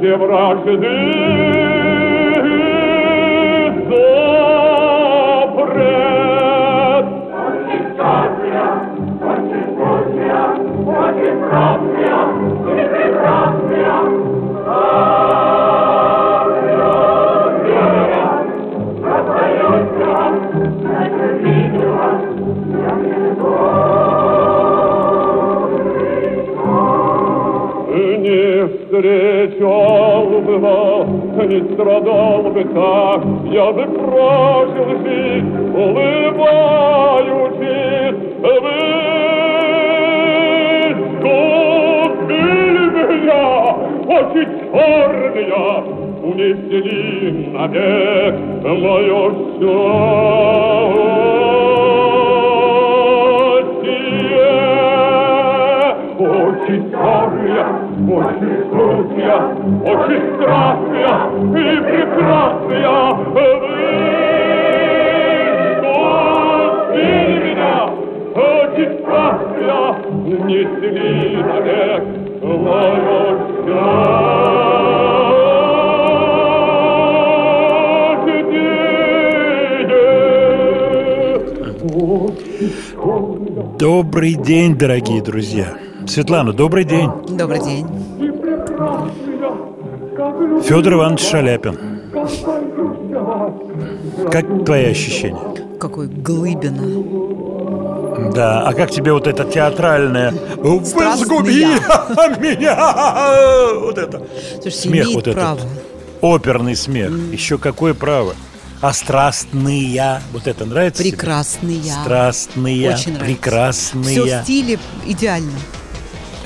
Где дорогие друзья. Светлана, добрый день. Добрый день. Федор Иванович Шаляпин. Как твои ощущения? Какой глыбина. Да, а как тебе вот это театральное «Вы сгубили меня!» Вот это. Слушайте, Смех вот этот. право. Оперный смех. Еще какое право. А страстные, вот это нравится тебе? Прекрасные. Страстные, Очень нравится. прекрасные. Все в стиле идеально.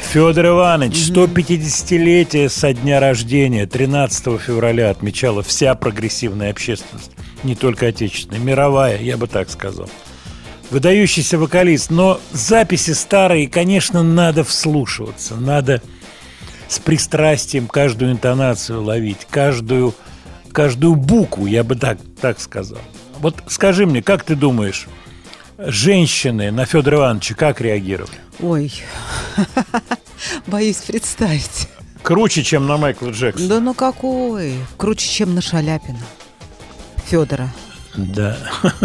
Федор Иванович, 150-летие со дня рождения, 13 февраля отмечала вся прогрессивная общественность, не только отечественная, мировая, я бы так сказал. Выдающийся вокалист, но записи старые, конечно, надо вслушиваться, надо с пристрастием каждую интонацию ловить, каждую, каждую букву, я бы так, так сказал. Вот скажи мне, как ты думаешь, женщины на Федора Ивановича как реагировали? Ой, боюсь представить. Круче, чем на Майкла Джексона. Да ну какой? Круче, чем на Шаляпина. Федора. Да.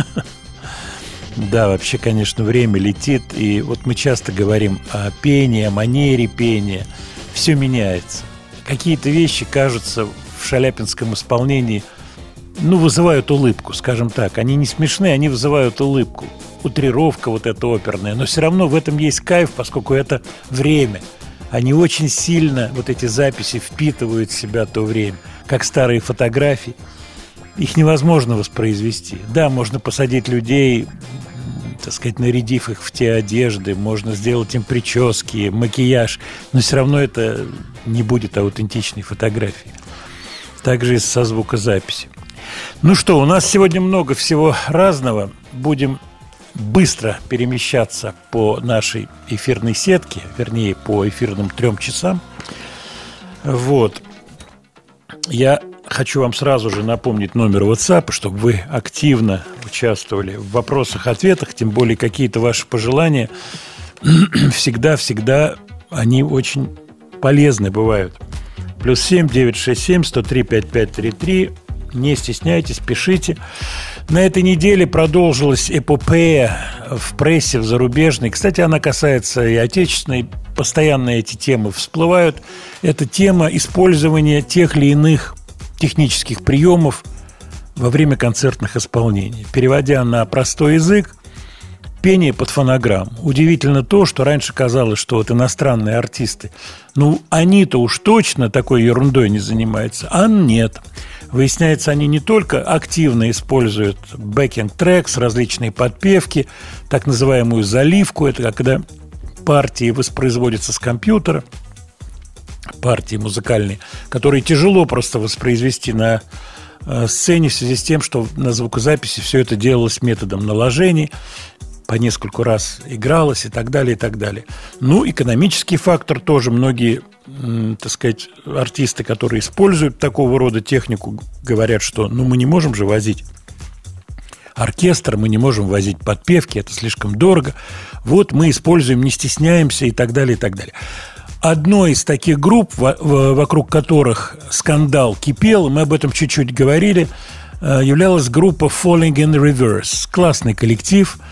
Да, вообще, конечно, время летит, и вот мы часто говорим о пении, о манере пения. Все меняется. Какие-то вещи кажутся в шаляпинском исполнении, ну, вызывают улыбку, скажем так. Они не смешные, они вызывают улыбку. Утрировка вот эта оперная, но все равно в этом есть кайф, поскольку это время. Они очень сильно, вот эти записи, впитывают в себя то время, как старые фотографии. Их невозможно воспроизвести. Да, можно посадить людей, так сказать, нарядив их в те одежды, можно сделать им прически, макияж, но все равно это не будет аутентичной фотографии. Также и со звукозаписи. Ну что, у нас сегодня много всего разного. Будем быстро перемещаться по нашей эфирной сетке, вернее, по эфирным трем часам. Вот. Я хочу вам сразу же напомнить номер WhatsApp, чтобы вы активно участвовали в вопросах-ответах, тем более какие-то ваши пожелания. Всегда-всегда они очень полезны бывают. Плюс семь девять шесть семь сто три пять пять три три. Не стесняйтесь, пишите. На этой неделе продолжилась эпопея в прессе, в зарубежной. Кстати, она касается и отечественной. Постоянно эти темы всплывают. Это тема использования тех или иных технических приемов во время концертных исполнений. Переводя на простой язык, пение под фонограмму. Удивительно то, что раньше казалось, что вот иностранные артисты, ну, они-то уж точно такой ерундой не занимаются, а нет. Выясняется, они не только активно используют backing tracks, различные подпевки, так называемую заливку, это когда партии воспроизводятся с компьютера, партии музыкальные, которые тяжело просто воспроизвести на э, сцене в связи с тем, что на звукозаписи все это делалось методом наложений, по нескольку раз игралось и так далее, и так далее. Ну, экономический фактор тоже. Многие, так сказать, артисты, которые используют такого рода технику, говорят, что ну мы не можем же возить оркестр, мы не можем возить подпевки, это слишком дорого. Вот мы используем, не стесняемся и так далее, и так далее. Одной из таких групп, вокруг которых скандал кипел, мы об этом чуть-чуть говорили, э, являлась группа Falling in Reverse. Классный коллектив –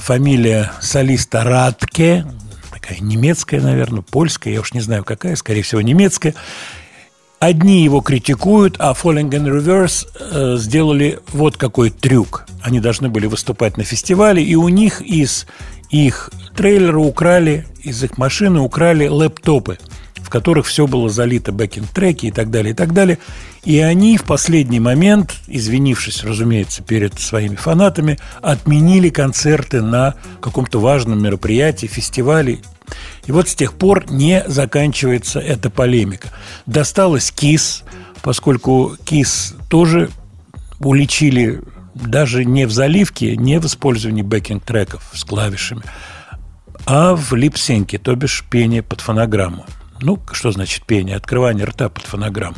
фамилия солиста Радке, такая немецкая, наверное, польская, я уж не знаю какая, скорее всего, немецкая. Одни его критикуют, а Falling in Reverse э, сделали вот какой трюк. Они должны были выступать на фестивале, и у них из их трейлера украли, из их машины украли лэптопы – в которых все было залито бэкинг-треки и так далее, и так далее. И они в последний момент, извинившись, разумеется, перед своими фанатами, отменили концерты на каком-то важном мероприятии, фестивале. И вот с тех пор не заканчивается эта полемика. Досталось КИС, поскольку КИС тоже уличили даже не в заливке, не в использовании бэкинг-треков с клавишами, а в липсинке, то бишь пение под фонограмму. Ну, что значит пение? Открывание рта под фонограмм.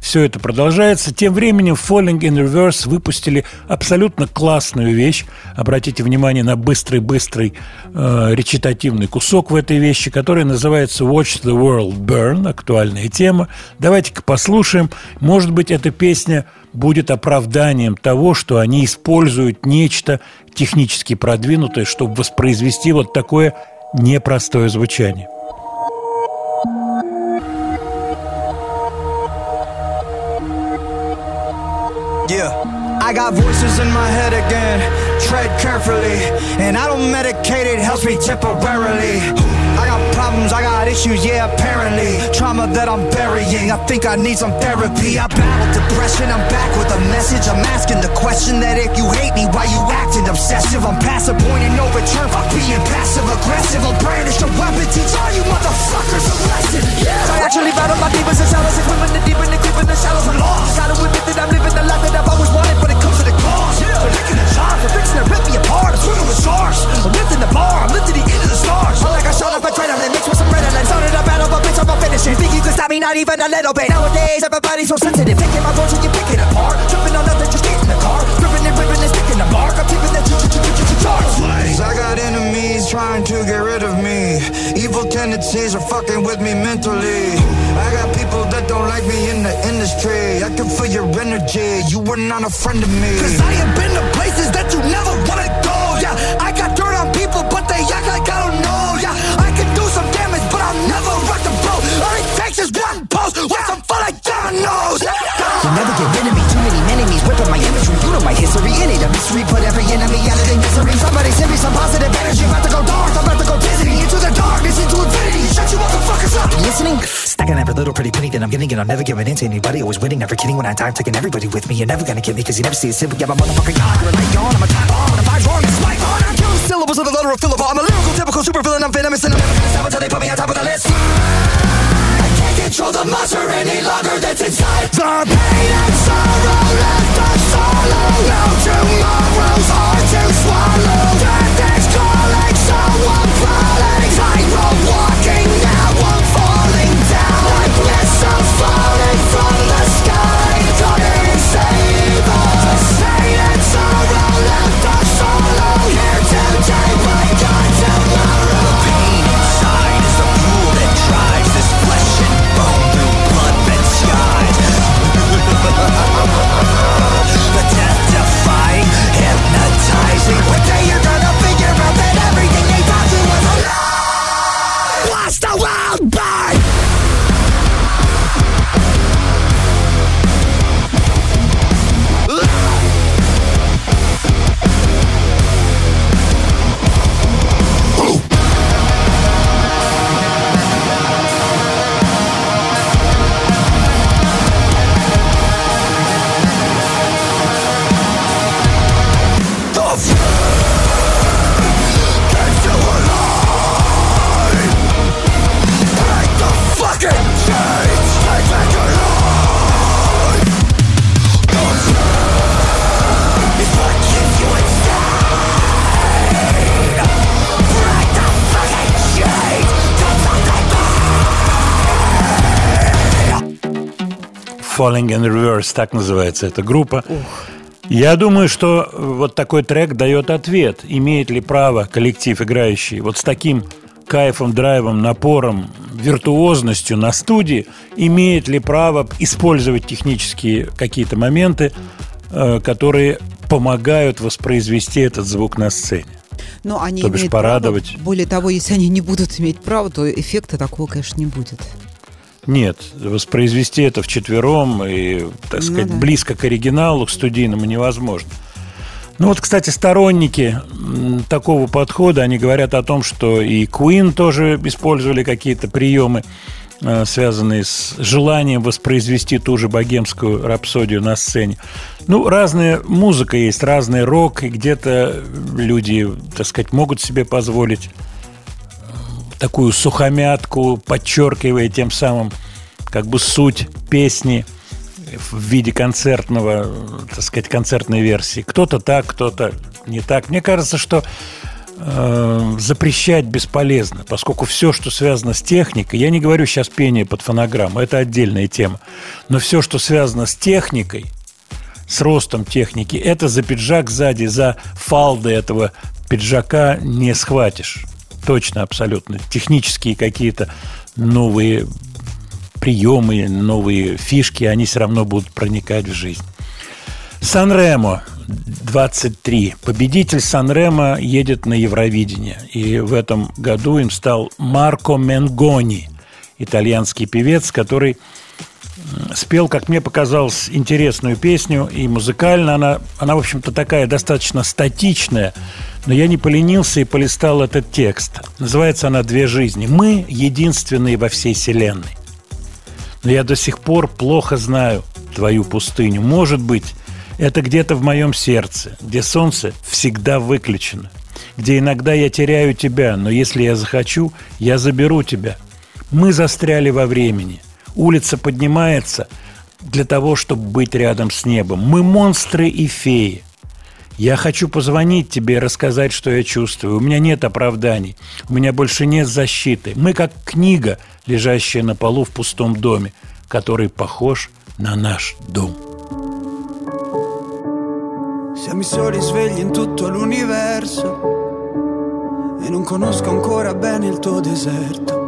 Все это продолжается. Тем временем Falling in Reverse выпустили абсолютно классную вещь. Обратите внимание на быстрый-быстрый э, речитативный кусок в этой вещи, который называется Watch the World Burn. Актуальная тема. Давайте-ка послушаем. Может быть, эта песня будет оправданием того, что они используют нечто технически продвинутое, чтобы воспроизвести вот такое непростое звучание. Yeah. I got voices in my head again. Tread carefully. And I don't medicate it, helps me temporarily. I got problems, I got issues, yeah, apparently. Trauma that I'm burying, I think I need some therapy. I battle depression, I'm back with a message. I'm asking the question that if you hate me, why you acting obsessive? I'm past no return, fuck being passive aggressive. I'll brandish a weapon, teach all you motherfuckers a lesson. Yeah. I actually battle my demons and shadows, and women the deep and the creep in the shallows. I'm lost. Gotta admit that I'm living the life that I've always wanted, but it a cost. Yeah. For licking the jar, for fixing to rip me apart. I'm swimming with sharks. I'm lifting the bar, I'm lifting the end of the stars. I'm like I shot up adrenaline mixed with some adrenaline Started a battle, but bitch, I'm going finish it Think you can stop me, not even a little bit Nowadays, everybody's so sensitive Picking my voice and you pick it apart Tripping on nothing, just get charge I got enemies trying to get rid of me. Evil tendencies are fucking with me mentally. I got people that don't like me in the industry. I can feel your energy, you were not a friend of me. Cause I have been to places that you never wanna go. Yeah, I got dirt on people but they act like I don't know. Yeah, I can do some damage but I'll never rock the boat. All it takes is one pulse. With some fun like you my history In it. A mystery, put every enemy out of their misery. Somebody send me some positive energy. About to go dark, I'm about to go dizzy. Into the darkness, into infinity. Shut you motherfuckers up. Listening? Stacking every little pretty penny that I'm getting And I'm never giving in to anybody. Always winning, never kidding When I die, I'm taking everybody with me. You're never gonna get me Cause you never see it simple. Yeah, my motherfucking God You're a light yawn, I'm a time bomb And if I wrong, it's my fault I'm killing syllables of letter of Philip I'm a lyrical, typical super villain I'm venomous and I'm never gonna stop Until they put me on top of the list control the monster any longer that's inside. The pain and sorrow left us solo No tomorrow's hard to swallow. Death is calling, someone crawling I road walking Falling in Reverse, так называется эта группа. Я думаю, что вот такой трек дает ответ, имеет ли право коллектив, играющий вот с таким кайфом, драйвом, напором, виртуозностью на студии, имеет ли право использовать технические какие-то моменты, э, которые помогают воспроизвести этот звук на сцене. Но они То бишь порадовать. право. Более того, если они не будут иметь права, то эффекта такого, конечно, не будет. Нет, воспроизвести это вчетвером и, так Ну сказать, да. близко к оригиналу, к студийному невозможно. Ну вот, кстати, сторонники такого подхода, они говорят о том, что и Queen тоже использовали какие-то приемы, э, связанные с желанием воспроизвести ту же богемскую рапсодию на сцене. Ну, разная музыка есть, разный рок, и где-то люди, так сказать, могут себе позволить такую сухомятку, подчеркивая тем самым как бы суть песни в виде концертного, так сказать, концертной версии. Кто-то так, кто-то не так. Мне кажется, что э, запрещать бесполезно, поскольку все, что связано с техникой, я не говорю сейчас пение под фонограмму, это отдельная тема, но все, что связано с техникой, с ростом техники, это за пиджак сзади, за фалды этого пиджака не схватишь. Точно, абсолютно. Технические какие-то новые приемы, новые фишки, они все равно будут проникать в жизнь. Сан-Ремо 23. Победитель Сан-Ремо едет на Евровидение. И в этом году им стал Марко Менгони, итальянский певец, который спел, как мне показалось, интересную песню. И музыкально она, она в общем-то, такая достаточно статичная. Но я не поленился и полистал этот текст. Называется она «Две жизни». Мы единственные во всей вселенной. Но я до сих пор плохо знаю твою пустыню. Может быть, это где-то в моем сердце, где солнце всегда выключено, где иногда я теряю тебя, но если я захочу, я заберу тебя. Мы застряли во времени. Улица поднимается для того, чтобы быть рядом с небом. Мы монстры и феи. Я хочу позвонить тебе и рассказать, что я чувствую. У меня нет оправданий. У меня больше нет защиты. Мы как книга, лежащая на полу в пустом доме, который похож на наш дом. Siamo i soli svegli in tutto l'universo e non conosco ancora bene il tuo deserto.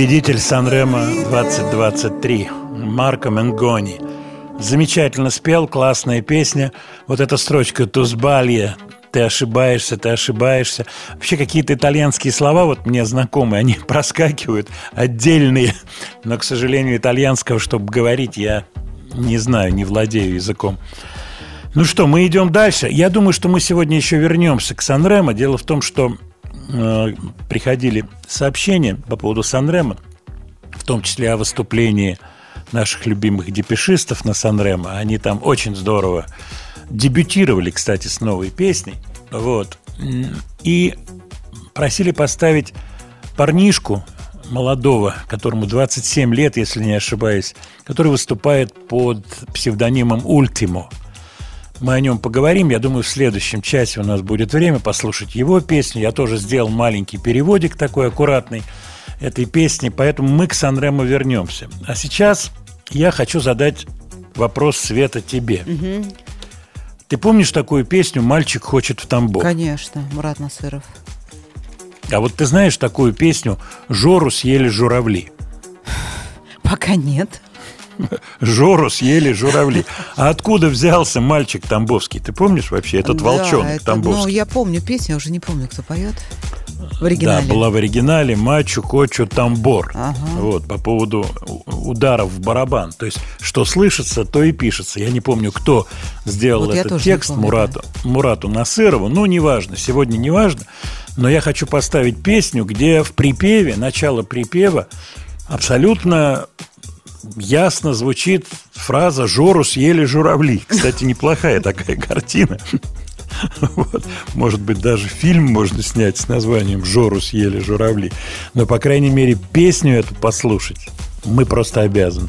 Победитель Санрема 2023 Марко Менгони. Замечательно спел, классная песня. Вот эта строчка «Тузбалья», ты ошибаешься, ты ошибаешься. Вообще какие-то итальянские слова вот мне знакомые, они проскакивают отдельные. Но, к сожалению, итальянского, чтобы говорить, я не знаю, не владею языком. Ну что, мы идем дальше. Я думаю, что мы сегодня еще вернемся к Санремо. Дело в том, что приходили сообщения по поводу Санремо, в том числе о выступлении наших любимых депешистов на Санремо. Они там очень здорово дебютировали, кстати, с новой песней. Вот. И просили поставить парнишку молодого, которому 27 лет, если не ошибаюсь, который выступает под псевдонимом «Ультимо». Мы о нем поговорим. Я думаю, в следующем часе у нас будет время послушать его песню. Я тоже сделал маленький переводик такой аккуратный этой песни, поэтому мы к Санремо вернемся. А сейчас я хочу задать вопрос Света тебе. Ты помнишь такую песню «Мальчик хочет в Тамбов»? Конечно, Мурат Насыров. А вот ты знаешь такую песню «Жору съели журавли»? Пока нет. Жору съели журавли. А откуда взялся мальчик тамбовский? Ты помнишь вообще этот Да, волчонок это, тамбовский? Ну, я помню песню, я уже не помню, кто поет. В Да, оригинале. была в оригинале Мачу Кочу Тамбор. Ага. Вот, по поводу ударов в барабан. То есть, что слышится, то и пишется. Я не помню, кто сделал Вот этот текст помню, Мурату, Мурату Насырову. Ну, неважно, сегодня неважно. Но я хочу поставить песню, где в припеве, начало припева, абсолютно ясно звучит фраза «Жору съели журавли». Кстати, неплохая такая картина. Вот. Может быть, даже фильм можно снять с названием «Жору съели журавли». Но, по крайней мере, песню эту послушать мы просто обязаны.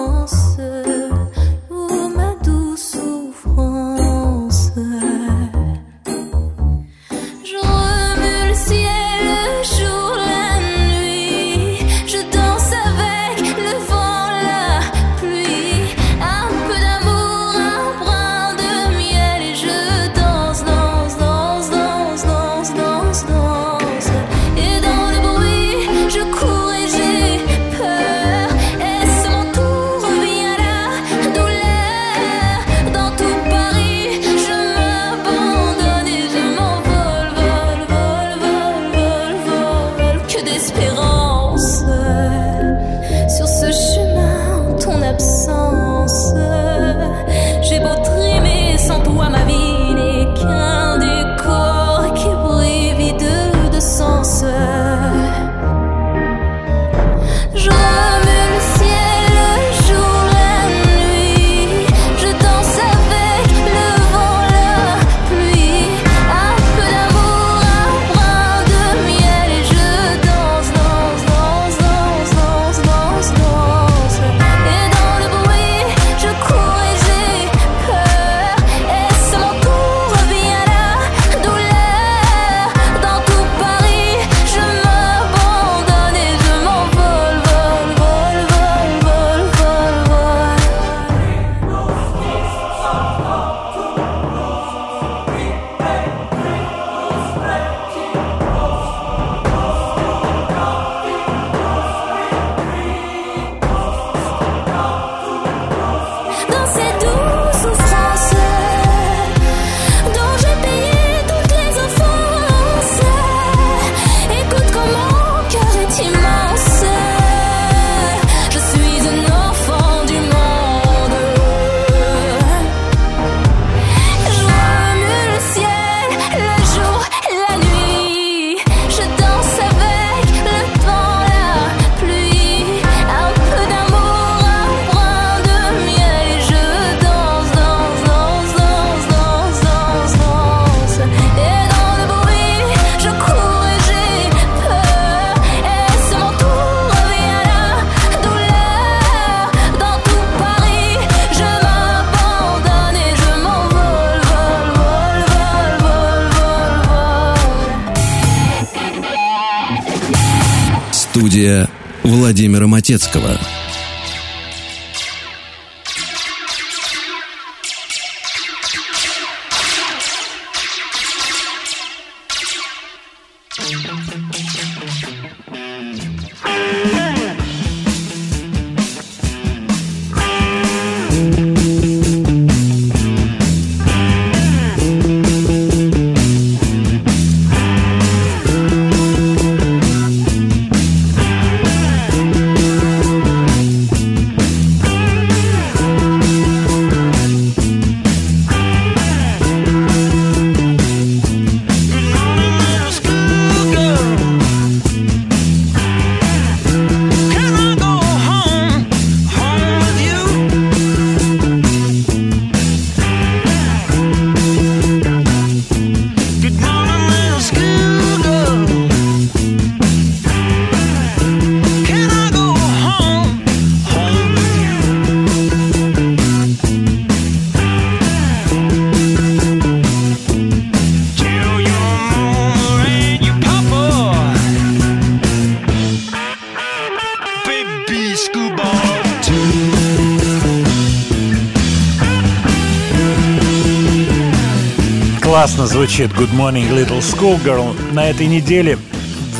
Классно звучит Good Morning Little Schoolgirl. На этой неделе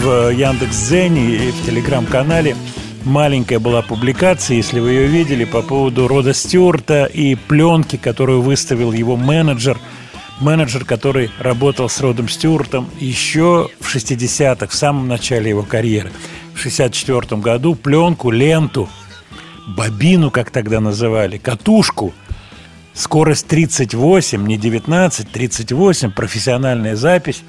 в Яндекс.Дзене и в Телеграм-канале маленькая была публикация, если вы ее видели, по поводу Рода Стюарта и пленки, которую выставил его менеджер. Менеджер, который работал с Родом Стюартом еще в 60-х, в самом начале его карьеры. В 64 году пленку, ленту, бобину, как тогда называли, катушку – Скорость 38, не 19, 38, профессиональная запись.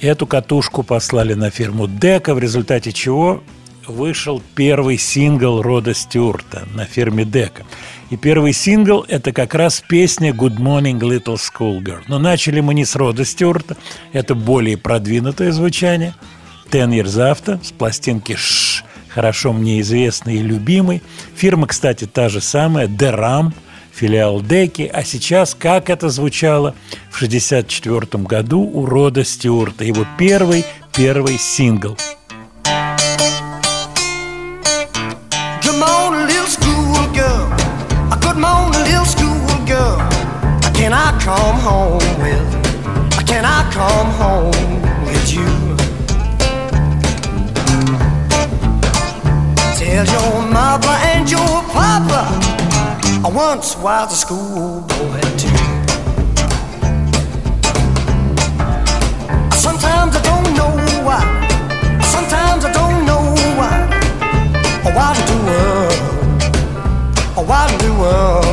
Эту катушку послали на фирму Дека, в результате чего вышел первый сингл Рода Стюарта на фирме Дека. И первый сингл – это как раз песня «Good Morning, Little Schoolgirl». Но начали мы не с Рода Стюарта, это более продвинутое звучание. «Ten Years After» с пластинки «Шш», хорошо мне известный и любимый. Фирма, кстати, та же самая, «Дерам», филиал Деки, а сейчас, как это звучало в 1964 году у Рода Стюарта, его первый, первый сингл. Uh. Uh, uh? Tell your I once was a schoolboy too. Sometimes I don't know why. Sometimes I don't know why. What in the world? What in the world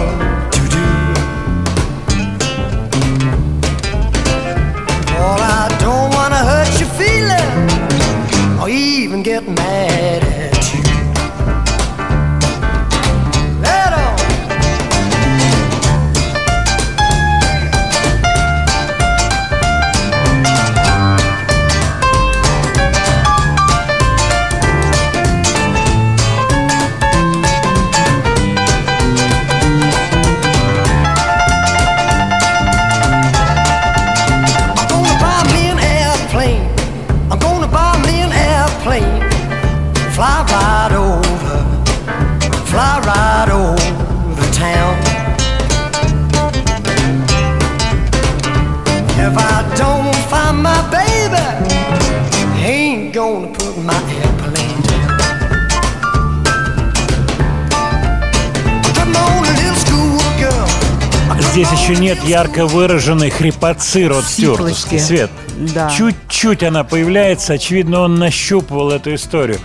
Здесь еще нет ярко выраженной хрипотцы Род Стюартовский. Свет. Да. Чуть-чуть она появляется. Очевидно, он нащупывал эту историю.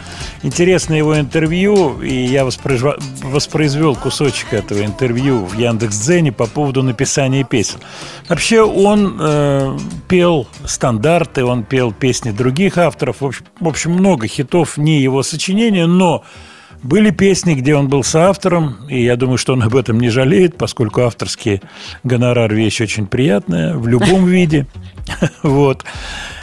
Интересно его интервью, и я воспроизва- воспроизвел кусочек этого интервью в Яндекс.Дзене по поводу написания песен. Вообще он э, пел стандарты, он пел песни других авторов. В общем, в общем, много хитов не его сочинения, но были песни, где он был соавтором, и я думаю, что он об этом не жалеет, поскольку авторский гонорар – вещь очень приятная в любом виде. Вот.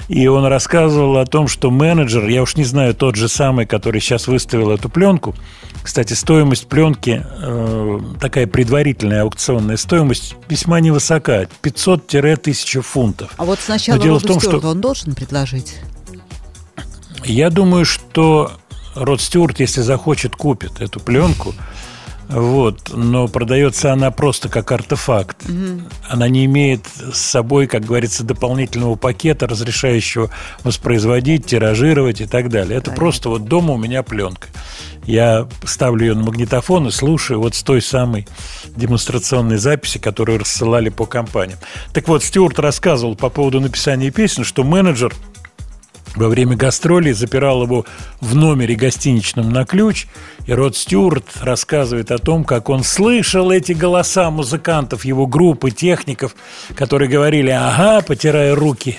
И он рассказывал о том, что менеджер, я уж не знаю, тот же самый, который сейчас выставил эту пленку, кстати, стоимость пленки, э, такая предварительная аукционная стоимость, весьма невысока, 500-1000 фунтов. А вот сначала Но дело в том, что- он должен предложить. Я думаю, что Род Стюарт, если захочет, купит эту пленку. Вот, но продается она просто как артефакт. Она не имеет с собой, как говорится, дополнительного пакета, разрешающего воспроизводить, тиражировать и так далее. Это просто вот дома у меня пленка. Я ставлю ее на магнитофон и слушаю вот с той самой демонстрационной записи, которую рассылали по компаниям. Так вот, Стюарт рассказывал по поводу написания песен, что менеджер во время гастролей запирал его в номере гостиничном на ключ, и Род Стюарт рассказывает о том, как он слышал эти голоса музыкантов, его группы, техников, которые говорили, ага, потирая руки,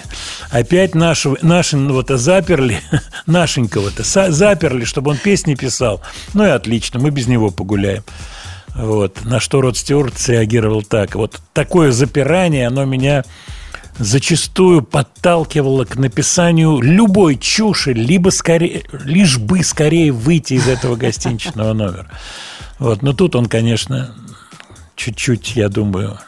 опять нашего, нашего-то заперли, нашенького-то заперли, чтобы он песни писал. Ну и отлично, мы без него погуляем. Вот. На что Род Стюарт среагировал так. Вот такое запирание, оно меня зачастую подталкивало к написанию любой чуши, либо скорее, лишь бы скорее выйти из этого гостиничного номера. Вот. Но тут он, конечно, чуть-чуть, я думаю,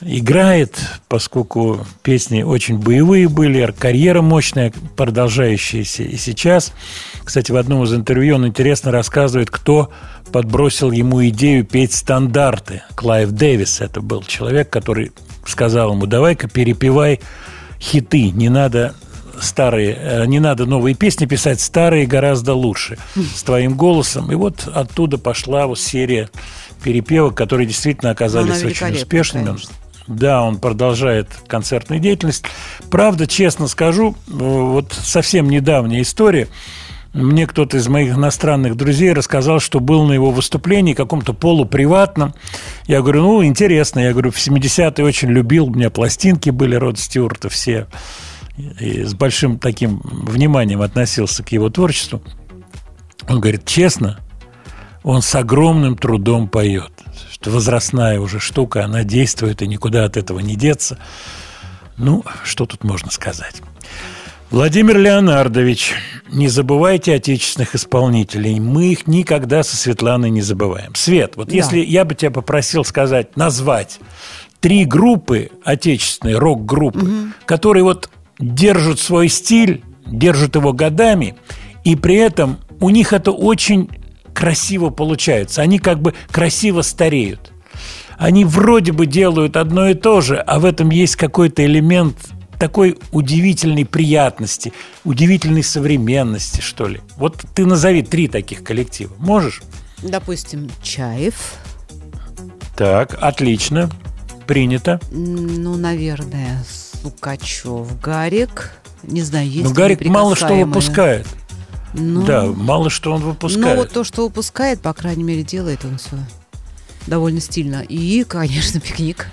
играет, поскольку песни очень боевые были, карьера мощная, продолжающаяся и сейчас. Кстати, в одном из интервью он интересно рассказывает, кто подбросил ему идею петь стандарты. Клайв Дэвис это был человек, который сказал ему, давай-ка перепевай хиты, не надо старые, э, не надо новые песни писать, старые гораздо лучше с твоим голосом. И вот оттуда пошла вот серия перепевок, которые действительно оказались очень успешными. Конечно. Да, он продолжает концертную деятельность. Правда, честно скажу, э, вот совсем недавняя история – мне кто-то из моих иностранных друзей рассказал, что был на его выступлении каком-то полуприватном. Я говорю, ну, интересно. Я говорю, в 70-е очень любил, у меня пластинки были Род Стюарта все. И с большим таким вниманием относился к его творчеству. Он говорит, честно, он с огромным трудом поет. Что возрастная уже штука, она действует, и никуда от этого не деться. Ну, что тут можно сказать? Владимир Леонардович, не забывайте отечественных исполнителей. Мы их никогда со Светланой не забываем. Свет, вот да. если я бы тебя попросил сказать, назвать три группы отечественные, рок-группы, угу. которые вот держат свой стиль, держат его годами, и при этом у них это очень красиво получается. Они как бы красиво стареют. Они вроде бы делают одно и то же, а в этом есть какой-то элемент такой удивительной приятности, удивительной современности, что ли. Вот ты назови три таких коллектива. Можешь? Допустим, Чаев. Так, отлично. Принято. Ну, наверное, Сукачев, Гарик. Не знаю, есть Но Гарик мало что выпускает. Ну, да, мало что он выпускает. Ну, вот то, что выпускает, по крайней мере, делает он все довольно стильно. И, конечно, пикник.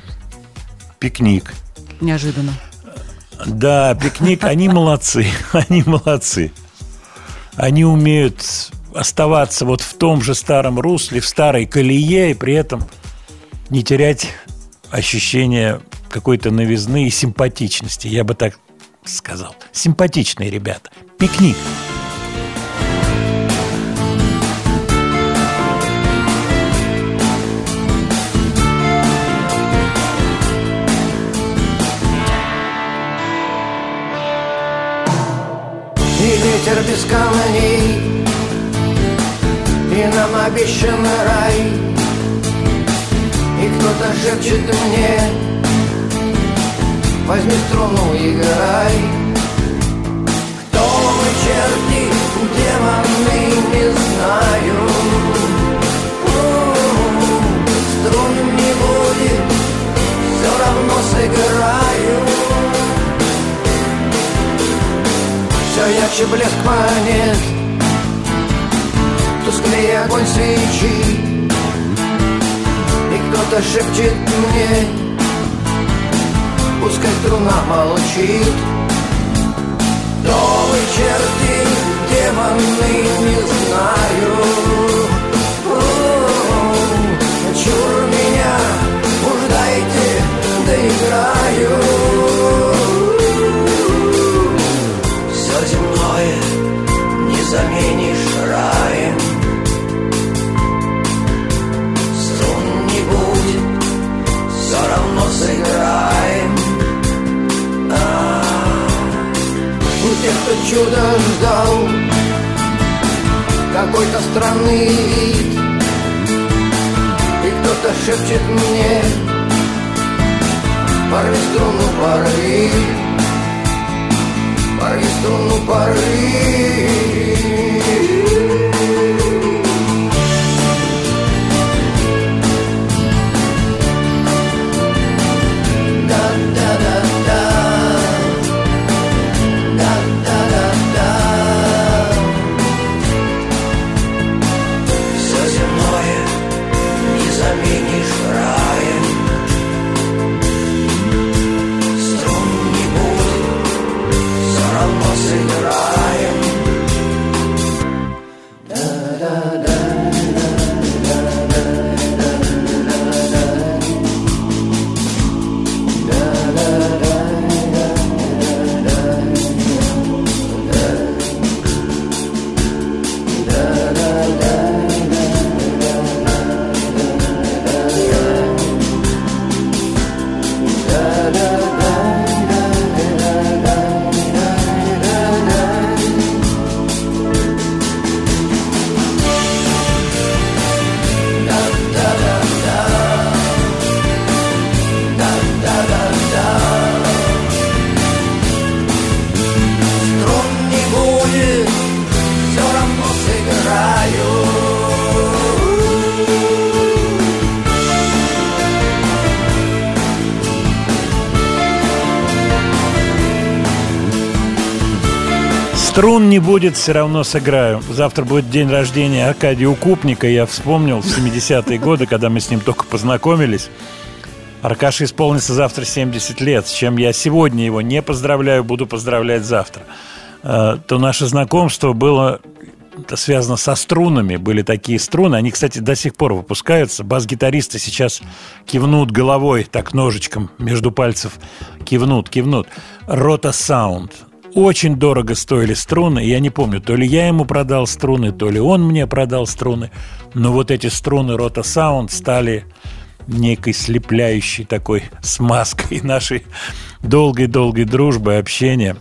Пикник. Неожиданно. Да, пикник, они молодцы, они молодцы. Они умеют оставаться вот в том же старом русле, в старой колее, и при этом не терять ощущение какой-то новизны и симпатичности. Я бы так сказал. Симпатичные ребята. Пикник. Ветер без камней И нам обещан рай. И кто-то шепчет мне Возьми струну, играй Кто мы, черти, демоны, не знаю Струн не будет, все равно сыграю ярче блеск монет Тусклее огонь свечи. И кто-то шепчет мне Пускай струна молчит. Новый вы, черти, демоны, не знаю заменишь раем. Струн не будет, все равно сыграем. А -а. У тех, кто чудо ждал какой-то странный вид. И кто-то шепчет мне Порви струну, порви Порви струну, Струн не будет, все равно сыграю. Завтра будет день рождения Аркадия Укупника. Я вспомнил в 70-е годы, когда мы с ним только познакомились. Аркаше исполнится завтра 70 лет, с чем я сегодня его не поздравляю, буду поздравлять завтра. Э, То наше знакомство было связано со струнами. Были такие струны. Они, кстати, до сих пор выпускаются. Бас-гитаристы сейчас кивнут головой, так ножичком между пальцев кивнут, кивнут. Рота Саунд. Очень дорого стоили струны. Я не помню, то ли я ему продал струны, то ли он мне продал струны. Но вот эти струны Рота Саунд стали некой слепляющей такой смазкой нашей долгой-долгой дружбы, общения.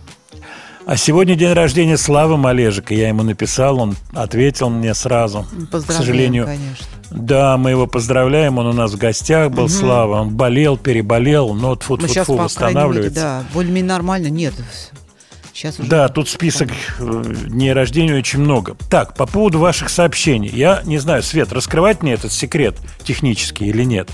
А сегодня день рождения Славы Малежика. Я ему написал, он ответил мне сразу. К сожалению, конечно. да, мы его поздравляем. Он у нас в гостях был, Слава. Он болел, переболел, но тфу тфу по крайней мере, восстанавливается. да, более-менее нормально. Нет, сейчас уже... Да, тут список э, дней рождения очень много. Так, по поводу ваших сообщений. Я не знаю, Свет, раскрывать мне этот секрет технический или нет?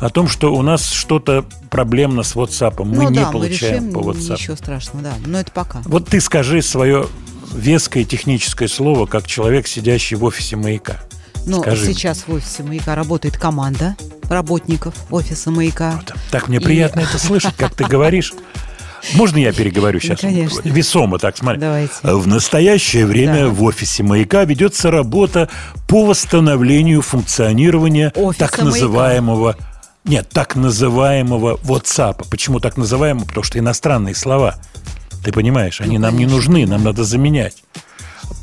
О том, что у нас что-то проблемно с WhatsApp. Мы ну не да, мы получаем решим, по WhatsApp. ничего страшного, да. Но это пока. Вот ты скажи свое веское техническое слово, как человек, сидящий в офисе маяка. Но Скажи сейчас в офисе «Маяка» работает команда работников офиса «Маяка». Вот. Так мне И- приятно это слышать, как ты говоришь. Можно я переговорю сейчас? конечно. Весомо так, смотри. Давайте. В настоящее время Да. в офисе «Маяка» ведется работа по восстановлению функционирования Офиса так называемого... Нет, так называемого WhatsApp. Почему так называемого? Потому что иностранные слова. Ты понимаешь, они нам не Ну, нужны, нам надо заменять.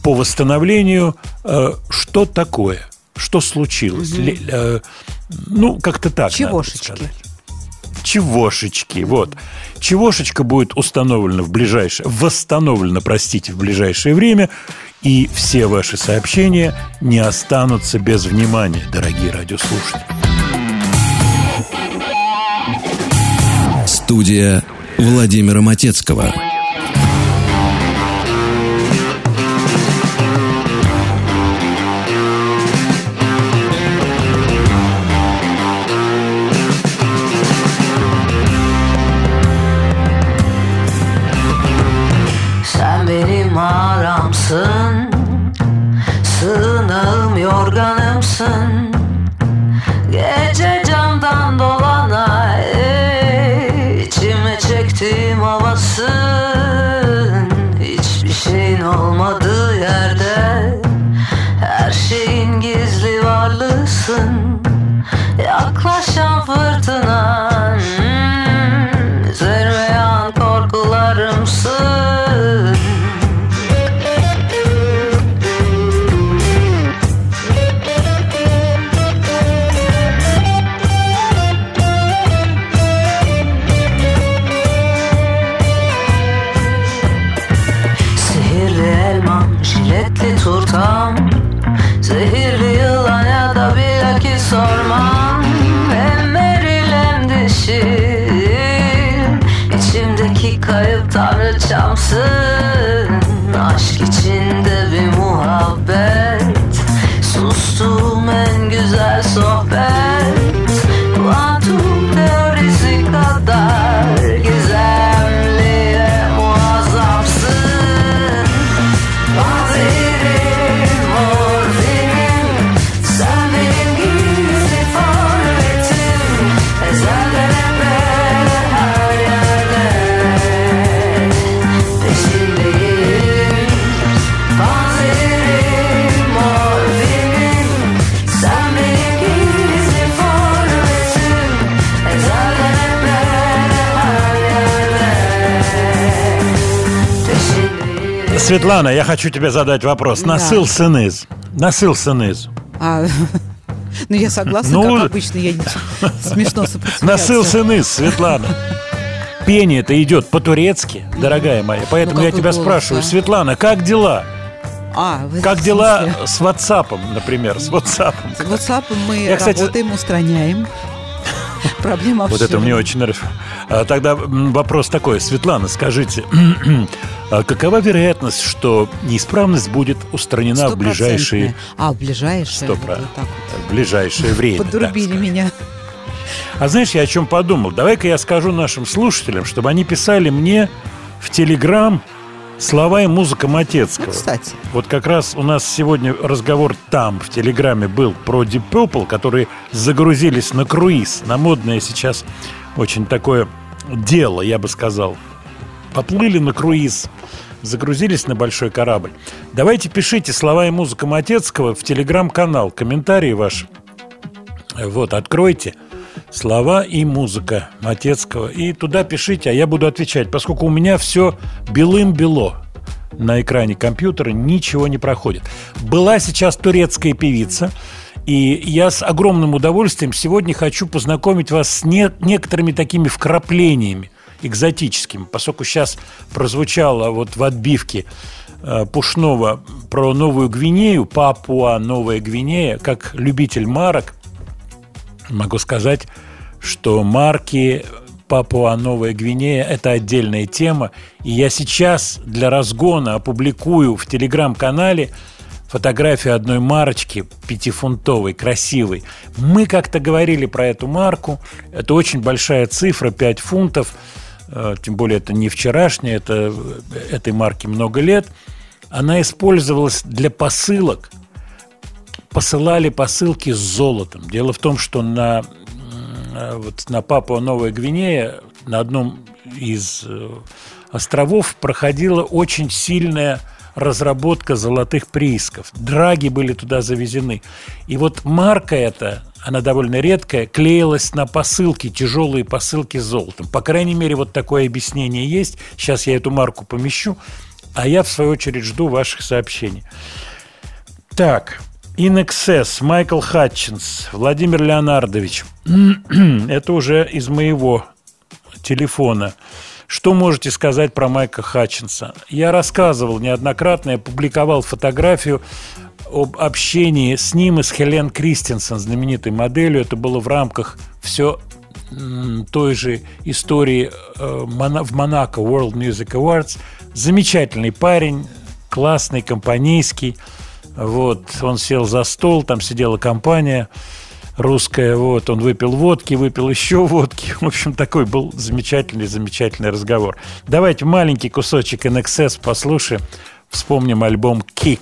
По восстановлению, э, что такое? Что случилось? Ле- э, ну, как-то так. надо Чегошечки. сказать. Чевошечки, вот. Чевошечка будет установлена в ближайшее, восстановлена, простите, в ближайшее время, и все ваши сообщения не останутся без внимания, дорогие радиослушатели. Студия Владимира Матецкого. sun. Светлана, я хочу тебе задать вопрос. Да. Насылсыныз. Насылсыныз. А, ну, я согласна, Ну, как обычно, я не- смешно сопротивляться. Насылсыныз, Светлана. Пение-то идет по-турецки, дорогая моя. Поэтому я какой тебя голос, спрашиваю, а? Светлана, как дела? А, Как дела с WhatsApp, например, с WhatsApp? С WhatsApp мы Я, кстати, работаем, устраняем. Проблема Вот это мне очень нравится. А, Тогда вопрос такой. Светлана, скажите, а какова вероятность, что неисправность будет устранена в ближайшие, А, в ближайшие. Сто вот так вот. в ближайшее время? Подрубили меня. А знаешь, я о чем подумал? Давай-ка я скажу нашим слушателям, чтобы они писали мне в Телеграм слова и музыка Матецкого. Ну, кстати. Вот как раз у нас сегодня разговор там, в Телеграме, был про Deep Purple, которые загрузились на круиз, на модное сейчас очень такое дело, я бы сказал. Поплыли на круиз, загрузились на большой корабль. Давайте пишите слова и музыка Матецкого в Телеграм-канал, комментарии ваши. Вот, откройте слова и музыка Матецкого. И туда пишите, а я буду отвечать, поскольку у меня все белым-бело на экране компьютера, ничего не проходит. Была сейчас турецкая певица, и я с огромным удовольствием сегодня хочу познакомить вас с не- некоторыми такими вкраплениями экзотическими, поскольку сейчас прозвучало вот в отбивке э, Пушнова про Новую Гвинею, Папуа Новая Гвинея, как любитель марок, могу сказать, что марки Папуа Новая Гвинея – это отдельная тема. И я сейчас для разгона опубликую в телеграм-канале фотографию одной марочки пятифунтовой, красивой. Мы как-то говорили про эту марку. Это очень большая цифра, 5 фунтов. Э, Тем более это не вчерашняя, это этой марке много лет. Она использовалась для посылок посылали посылки с золотом. Дело в том, что на, э, вот на Папуа Новая Гвинея на одном из э, островов проходила очень сильная разработка золотых приисков. Драги были туда завезены. И вот марка эта, она довольно редкая, клеилась на посылки, тяжелые посылки с золотом. По крайней мере, вот такое объяснение есть. Сейчас я эту марку помещу, а я, в свою очередь, жду ваших сообщений. Так, In Excess, Майкл Хатчинс, Владимир Леонардович. Это уже из моего телефона. Что можете сказать про Майка Хатчинса? Я рассказывал неоднократно, я публиковал фотографию об общении с ним и с Хелен Кристенсен, знаменитой моделью. Это было в рамках все той же истории э, в Монако World Music Awards. Замечательный парень, классный, компанейский. Вот, он сел за стол, там сидела компания русская, вот, он выпил водки, выпил еще водки. В общем, такой был замечательный, замечательный разговор. Давайте маленький кусочек NXS послушаем, вспомним альбом «Kick».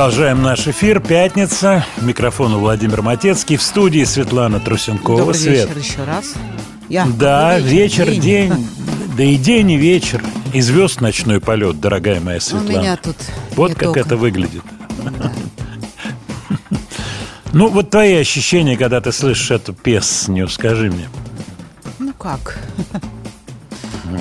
Продолжаем наш эфир. Пятница. Микрофон у Владимир Матецкий. В студии Светлана Трусенкова. Добрый Свет. вечер еще раз. Я. Да, Добрый вечер, вечер день. день. Да и день, и вечер. И звезд ночной полет, дорогая моя Светлана. У меня тут Вот как окон. это выглядит. Да. Ну, вот твои ощущения, когда ты слышишь эту песню, скажи мне. Ну как?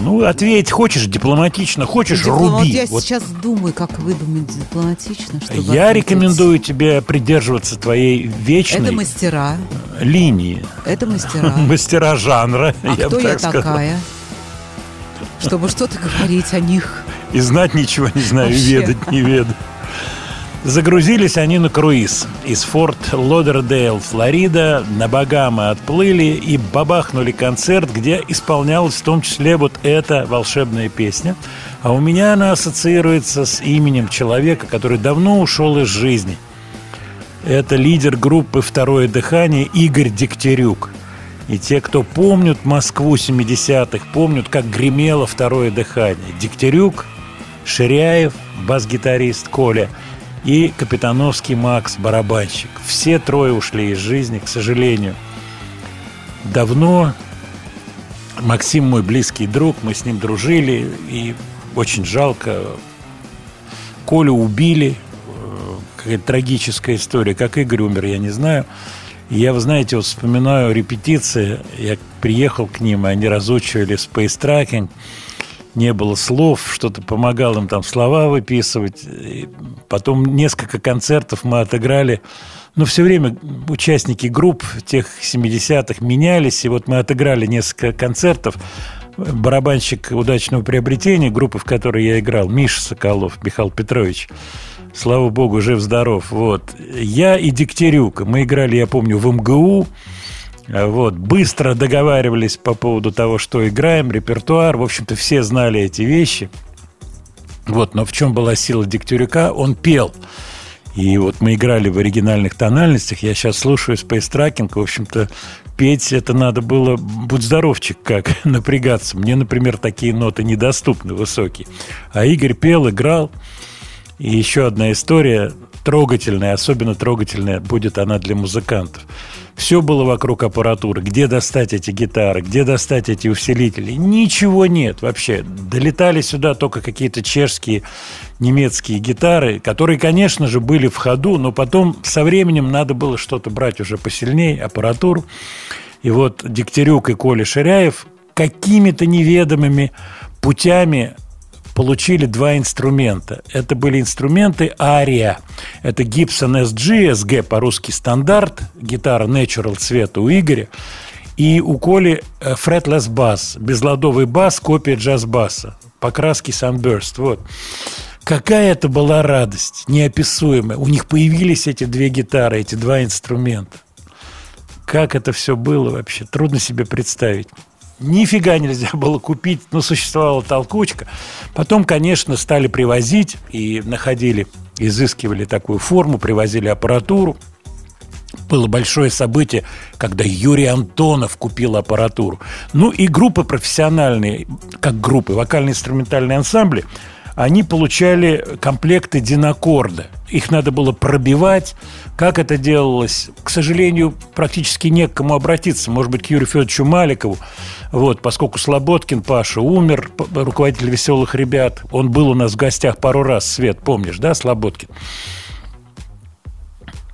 Ну, ответь хочешь дипломатично, хочешь Дипломат... руби. Я вот. сейчас думаю, как выдумать дипломатично. Чтобы Я ответить. рекомендую тебе придерживаться твоей вечной... Это мастера. Линии. Это мастера. Мастера жанра. А я кто бы так я сказал. такая? Чтобы что-то говорить о них. И знать ничего не знаю, Вообще. и ведать не ведать. Загрузились они на круиз. Из форт Лодердейл, Флорида, на Багамы отплыли и бабахнули концерт, где исполнялась в том числе вот эта волшебная песня. А у меня она ассоциируется с именем человека, который давно ушел из жизни. Это лидер группы «Второе дыхание» Игорь Дегтярюк. И те, кто помнят Москву 70-х, помнят, как гремело «Второе дыхание». Дегтярюк, Ширяев, бас-гитарист Коля и Капитановский Макс, барабанщик. Все трое ушли из жизни, к сожалению. Давно Максим мой близкий друг, мы с ним дружили, и очень жалко. Колю убили, какая-то трагическая история. Как Игорь умер, я не знаю. Я, вы знаете, вот вспоминаю репетиции, я приехал к ним, и они разучивали Space Tracking, не было слов, что-то помогал им там слова выписывать. И потом несколько концертов мы отыграли. Но все время участники групп тех 70-х менялись, и вот мы отыграли несколько концертов. Барабанщик удачного приобретения, группы, в которой я играл, Миша Соколов, Михаил Петрович. Слава богу, жив-здоров. Вот. Я и Дегтярюк. Мы играли, я помню, в МГУ. Вот. Быстро договаривались по поводу того, что играем, репертуар. В общем-то, все знали эти вещи. Вот. Но в чем была сила Дегтярюка? Он пел. И вот мы играли в оригинальных тональностях. Я сейчас слушаю Space Tracking. В общем-то, петь это надо было, будь здоровчик, как напрягаться. Мне, например, такие ноты недоступны, высокие. А Игорь пел, играл. И еще одна история трогательная, особенно трогательная будет она для музыкантов. Все было вокруг аппаратуры. Где достать эти гитары, где достать эти усилители? Ничего нет вообще. Долетали сюда только какие-то чешские, немецкие гитары, которые, конечно же, были в ходу, но потом со временем надо было что-то брать уже посильнее, аппаратуру. И вот Дегтярюк и Коля Ширяев какими-то неведомыми путями получили два инструмента. Это были инструменты Ария. Это Gibson SG, SG по-русски стандарт, гитара Natural цвета у Игоря. И у Коли э, fretless бас, безладовый бас, копия джаз-баса, покраски Sunburst. Вот. Какая это была радость, неописуемая. У них появились эти две гитары, эти два инструмента. Как это все было вообще, трудно себе представить. Нифига нельзя было купить, но существовала толкучка. Потом, конечно, стали привозить и находили, изыскивали такую форму, привозили аппаратуру. Было большое событие, когда Юрий Антонов купил аппаратуру. Ну и группы профессиональные, как группы, вокально-инструментальные ансамбли, они получали комплекты динакорда. Их надо было пробивать. Как это делалось? К сожалению, практически не к кому обратиться. Может быть, к Юрию Федоровичу Маликову. Вот, поскольку Слободкин Паша умер, руководитель «Веселых ребят». Он был у нас в гостях пару раз, Свет, помнишь, да, Слободкин?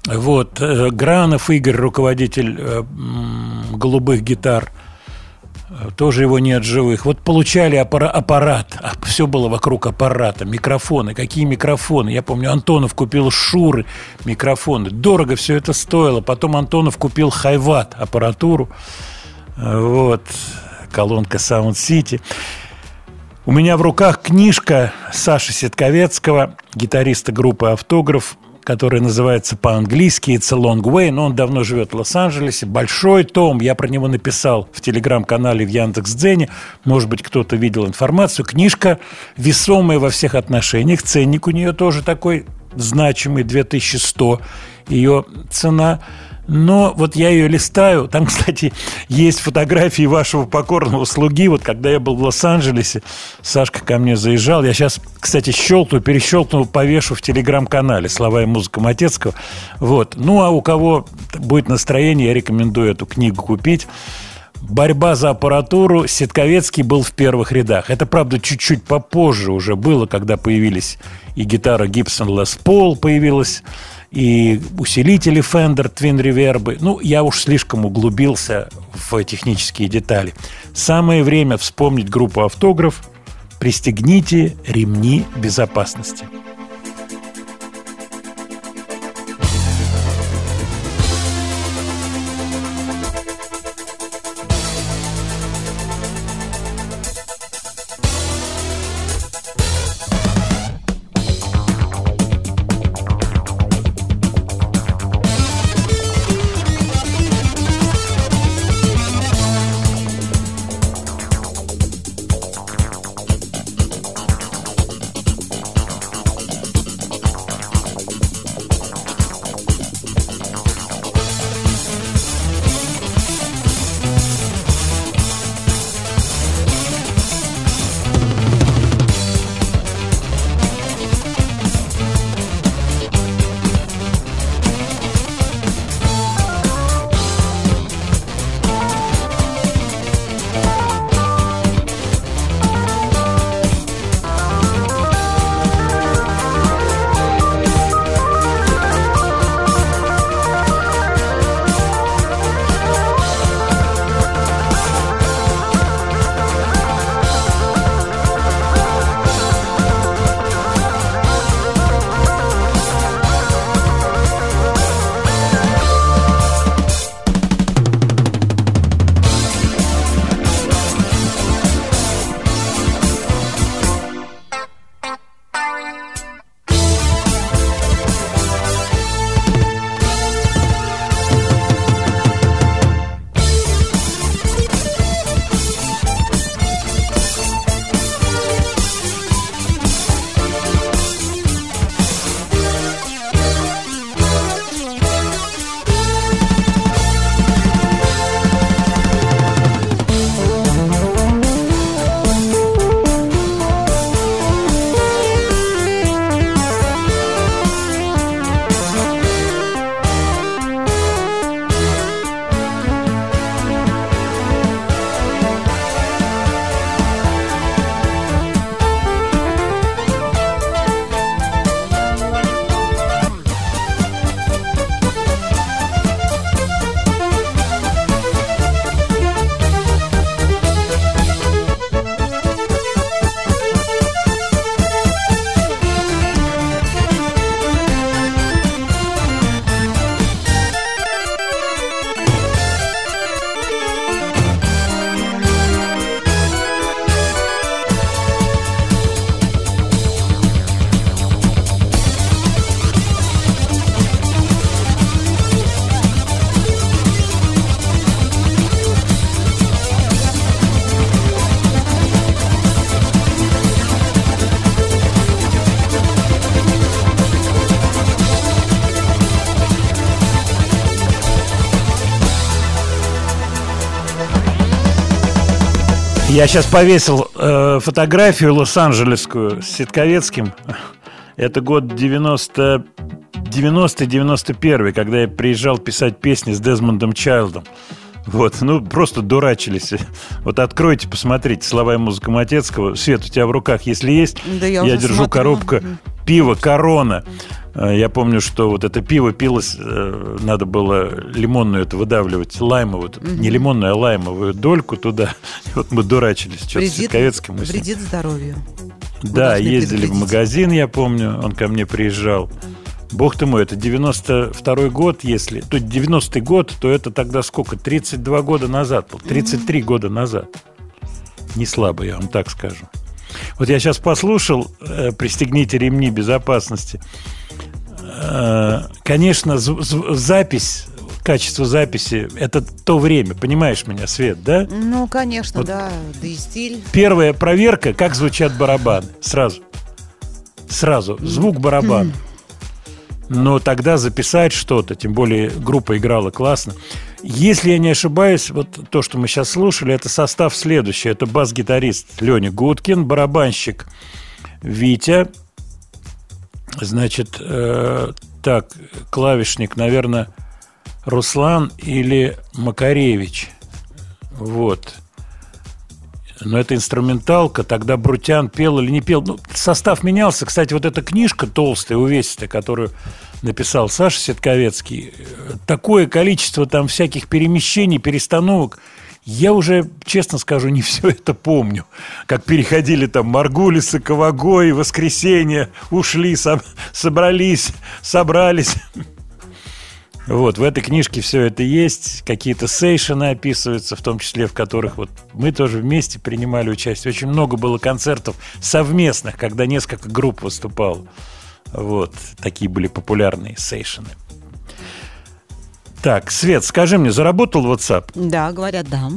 Вот, э, Гранов Игорь, руководитель э, «Голубых гитар», тоже его нет живых. Вот получали аппара- аппарат, а все было вокруг аппарата, микрофоны. Какие микрофоны? Я помню, Антонов купил Шуры микрофоны. Дорого все это стоило. Потом Антонов купил Хайват аппаратуру. Э, Вот, колонка Sound City. У меня в руках книжка Саши Сетковецкого, гитариста группы «Автограф», которая называется по-английски «It's a long way», но он давно живет в Лос-Анджелесе. Большой том, я про него написал в телеграм-канале в Яндекс.Дзене. Может быть, кто-то видел информацию. Книжка весомая во всех отношениях. Ценник у нее тоже такой значимый, 2100 ее цена. Но вот я ее листаю. Там, кстати, есть фотографии вашего покорного слуги. Вот когда я был в Лос-Анджелесе, Сашка ко мне заезжал. Я сейчас, кстати, щелкну, перещелкну, повешу в телеграм-канале «Слова и музыка Матецкого». Вот. Ну, а у кого будет настроение, я рекомендую эту книгу купить. Борьба за аппаратуру. Сетковецкий был в первых рядах. Это, правда, чуть-чуть попозже уже было, когда появились и гитара Gibson Les Paul появилась, и усилители Fender Twin Reverb. Ну, я уж слишком углубился в технические детали. Самое время вспомнить группу «Автограф». Пристегните ремни безопасности. Я сейчас повесил э, фотографию лос-анджелесскую с Ситковецким. Это год 90 90-91, когда я приезжал писать песни с Дезмондом Чайлдом. Вот, ну, просто дурачились. Вот откройте, посмотрите слова и музыка Матецкого. Свет у тебя в руках, если есть. Да я уже держу смотрю. коробка пива «Корона». Э, Я помню, что вот это пиво пилось, э, надо было лимонную это выдавливать, лаймовую, не лимонную, а лаймовую дольку туда. Вот мы дурачились, что-то Вредит, Ситковецким. с ним. вредит здоровью. Да, ездили в магазин, я помню, он ко мне приезжал. Бог ты мой, это 92 год, если... То 90-й год, то это тогда сколько? 32 года назад был, 33 года назад. Не слабо, я вам так скажу. Вот я сейчас послушал э, «Пристегните ремни безопасности». Э, конечно, зв- зв- запись, качество записи – это то время, понимаешь меня, Свет, да? Ну, конечно, Вот. да. Да и стиль. Первая проверка, как звучат барабаны. Сразу. Сразу. Звук барабана. Но тогда записать что-то, тем более группа играла классно. Если я не ошибаюсь, вот то, что мы сейчас слушали, это состав следующий. Это бас-гитарист Леня Гудкин, барабанщик Витя, значит, э, так, клавишник, наверное, Руслан или Макаревич. Вот. Но это инструменталка, тогда Брутян пел или не пел. Ну, состав менялся. Кстати, вот эта книжка толстая, увесистая, которую написал Саша Сетковецкий, такое количество там всяких перемещений, перестановок. Я уже, честно скажу, не все это помню. Как переходили там Маргулисы, Ковагой, Воскресенье, ушли, соб- собрались, собрались. Вот, в этой книжке все это есть, какие-то сейшены описываются, в том числе в которых вот мы тоже вместе принимали участие. Очень много было концертов совместных, когда несколько групп выступало. Вот, такие были популярные сейшены. Так, Свет, скажи мне, заработал WhatsApp? Да, говорят, да.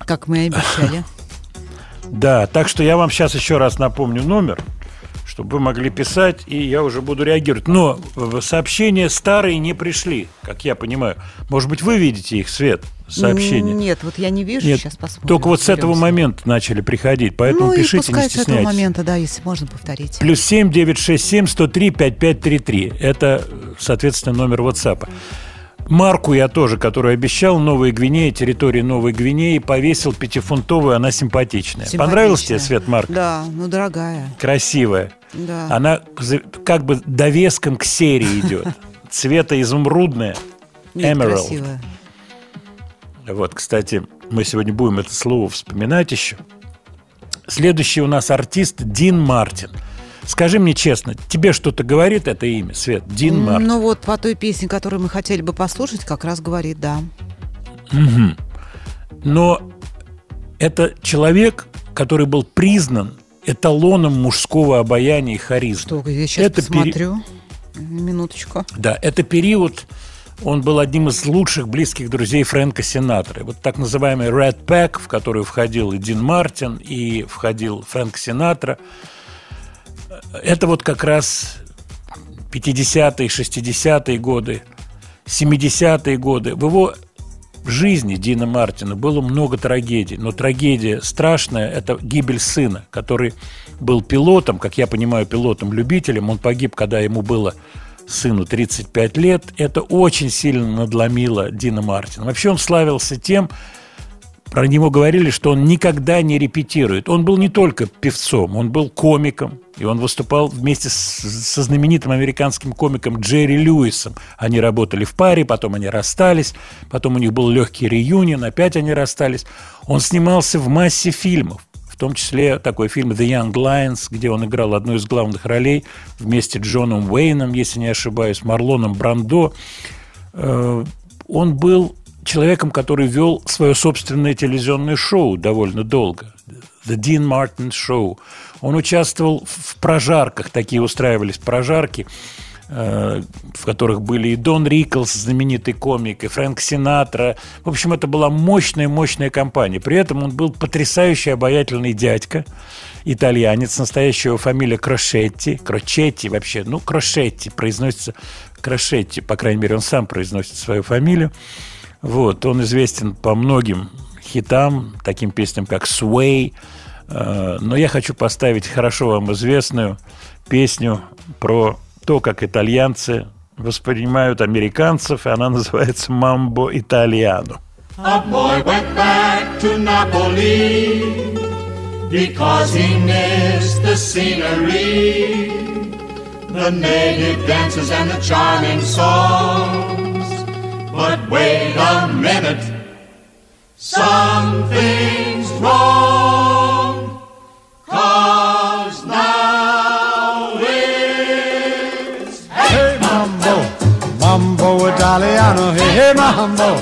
Как мы и обещали. Да, так что я вам сейчас еще раз напомню номер, чтобы вы могли писать, и я уже буду реагировать. Но сообщения старые не пришли, как я понимаю. Может быть, вы видите их, Свет, сообщения? Нет, вот я не вижу, Нет, сейчас посмотрим. только вот с этого момента начали приходить, поэтому ну, пишите, и пускай не с этого стесняйтесь. момента, да, если можно повторить. Плюс семь девять шесть семь сто три пять пять три три. Это, соответственно, номер WhatsApp. Марку я тоже, которую обещал, Новая Гвинея, территория Новой Гвинеи, повесил пятифунтовую, она симпатичная. Понравилась тебе, Симпатичная. Свет Марк? Да, ну, дорогая. Красивая. Да. Она как бы довеском к серии идет. Цвета изумрудная. Красивая. Вот, кстати, мы сегодня будем это слово вспоминать еще. Следующий у нас артист Дин Мартин. Скажи мне честно, тебе что-то говорит это имя, Свет? Дин Мартин. Ну вот по той песне, которую мы хотели бы послушать, как раз говорит, да. Мгм. Но это человек, который был признан эталоном мужского обаяния и харизмы. Что, я сейчас Это пери- посмотрю. Минуточку. Да, это период, он был одним из лучших близких друзей Фрэнка Синатры. Вот так называемый Red Pack, в который входил и Дин Мартин, и входил Фрэнк Синатра. Это вот как раз 50-е, 60-е годы, 70-е годы. В его жизни Дина Мартина было много трагедий, но трагедия страшная – это гибель сына, который был пилотом, как я понимаю, пилотом-любителем. Он погиб, когда ему было сыну 35 лет. Это очень сильно надломило Дина Мартина. Вообще он славился тем, про него говорили, что он никогда не репетирует. Он был не только певцом, он был комиком. И он выступал вместе с- со знаменитым американским комиком Джерри Льюисом. Они работали в паре, потом они расстались, потом у них был легкий реюнион, опять они расстались. Он снимался в массе фильмов, в том числе такой фильм «The Young Lions», где он играл одну из главных ролей вместе с Джоном Уэйном, если не ошибаюсь, Марлоном Брандо. Э, Он был человеком, который вел свое собственное телевизионное шоу довольно долго. The Dean Martin Show. Он участвовал в прожарках, такие устраивались прожарки, э, в которых были и Дон Риклс, знаменитый комик, и Фрэнк Синатра. В общем, это была мощная-мощная компания. При этом он был потрясающий обаятельный дядька, итальянец, настоящая его фамилия Крошетти, Крочетти вообще, ну, Крошетти, произносится Крошетти, по крайней мере, он сам произносит свою фамилию. Вот, он известен по многим хитам, таким песням, как «Sway». Э, Но я хочу поставить хорошо вам известную песню про то, как итальянцы воспринимают американцев, и она называется «Мамбо Итальяно». A boy went back to Napoli because he missed the scenery, the native dances and the charming songs. But wait a minute, something's wrong. Cause now it's Hey mambo, mambo Italiano, hey, hey mambo,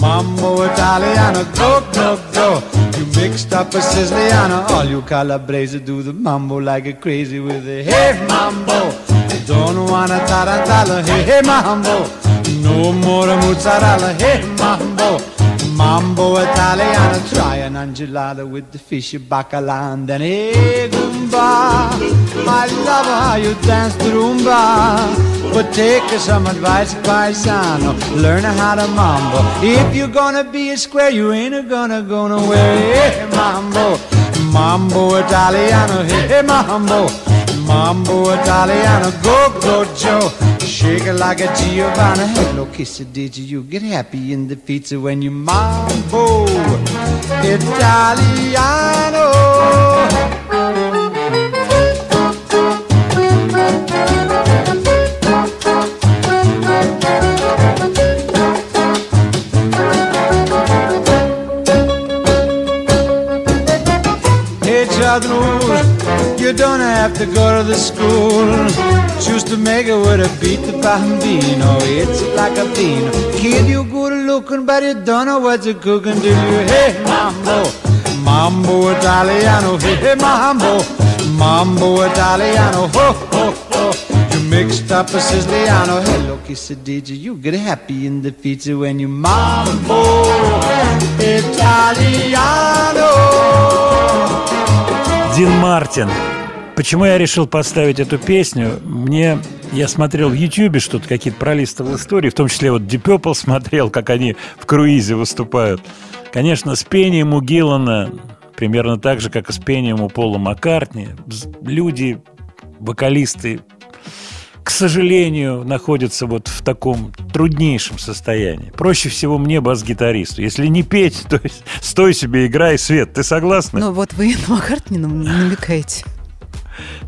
mambo Italiano, go, go, go. You mixed up a Siciliano, all you Calabrese do the mambo like a crazy with a hey mambo. Don't wanna tarantella, hey, hey mambo. No more mozzarella, hey mambo. Mambo Italiano, try an angelada with the fishy bacala and then hey Goomba. I love how you dance the rumba, but take some advice, paisano. Learn how to mambo. If you're gonna be a square, you ain't gonna go nowhere. Hey mambo, mambo Italiano, hey mambo. Mambo Italiano, go, go, Joe. Shake it like a Giovanna. Hello, kiss it, did you? Get happy in the pizza when you mambo Italiano. Chadru, you don't have to go to the school. Choose to make it with a beat the bambino. It's like a bean. Kid, you good looking, but you don't know what you're cooking, do you? Hey, mambo, mambo Italiano. Hey, hey, mambo, mambo Italiano. Ho, ho, ho. You mixed up a Siciliano. Hello, quesadilla. You get happy in the pizza when you mambo Italiano. Дин Мартин. Почему я решил поставить эту песню? Мне я смотрел в Ютьюбе что-то, какие-то пролистывал истории, в том числе вот Deep Purple смотрел, как они в круизе выступают. Конечно, с пением у Гиллана примерно так же, как и с пением у Пола Маккартни. Люди, вокалисты, к сожалению, находятся вот в таком труднейшем состоянии. Проще всего мне бас-гитаристу. Если не петь, то есть стой себе, играй, Свет. Ты согласна? Ну вот вы на Маккартни нам намекаете.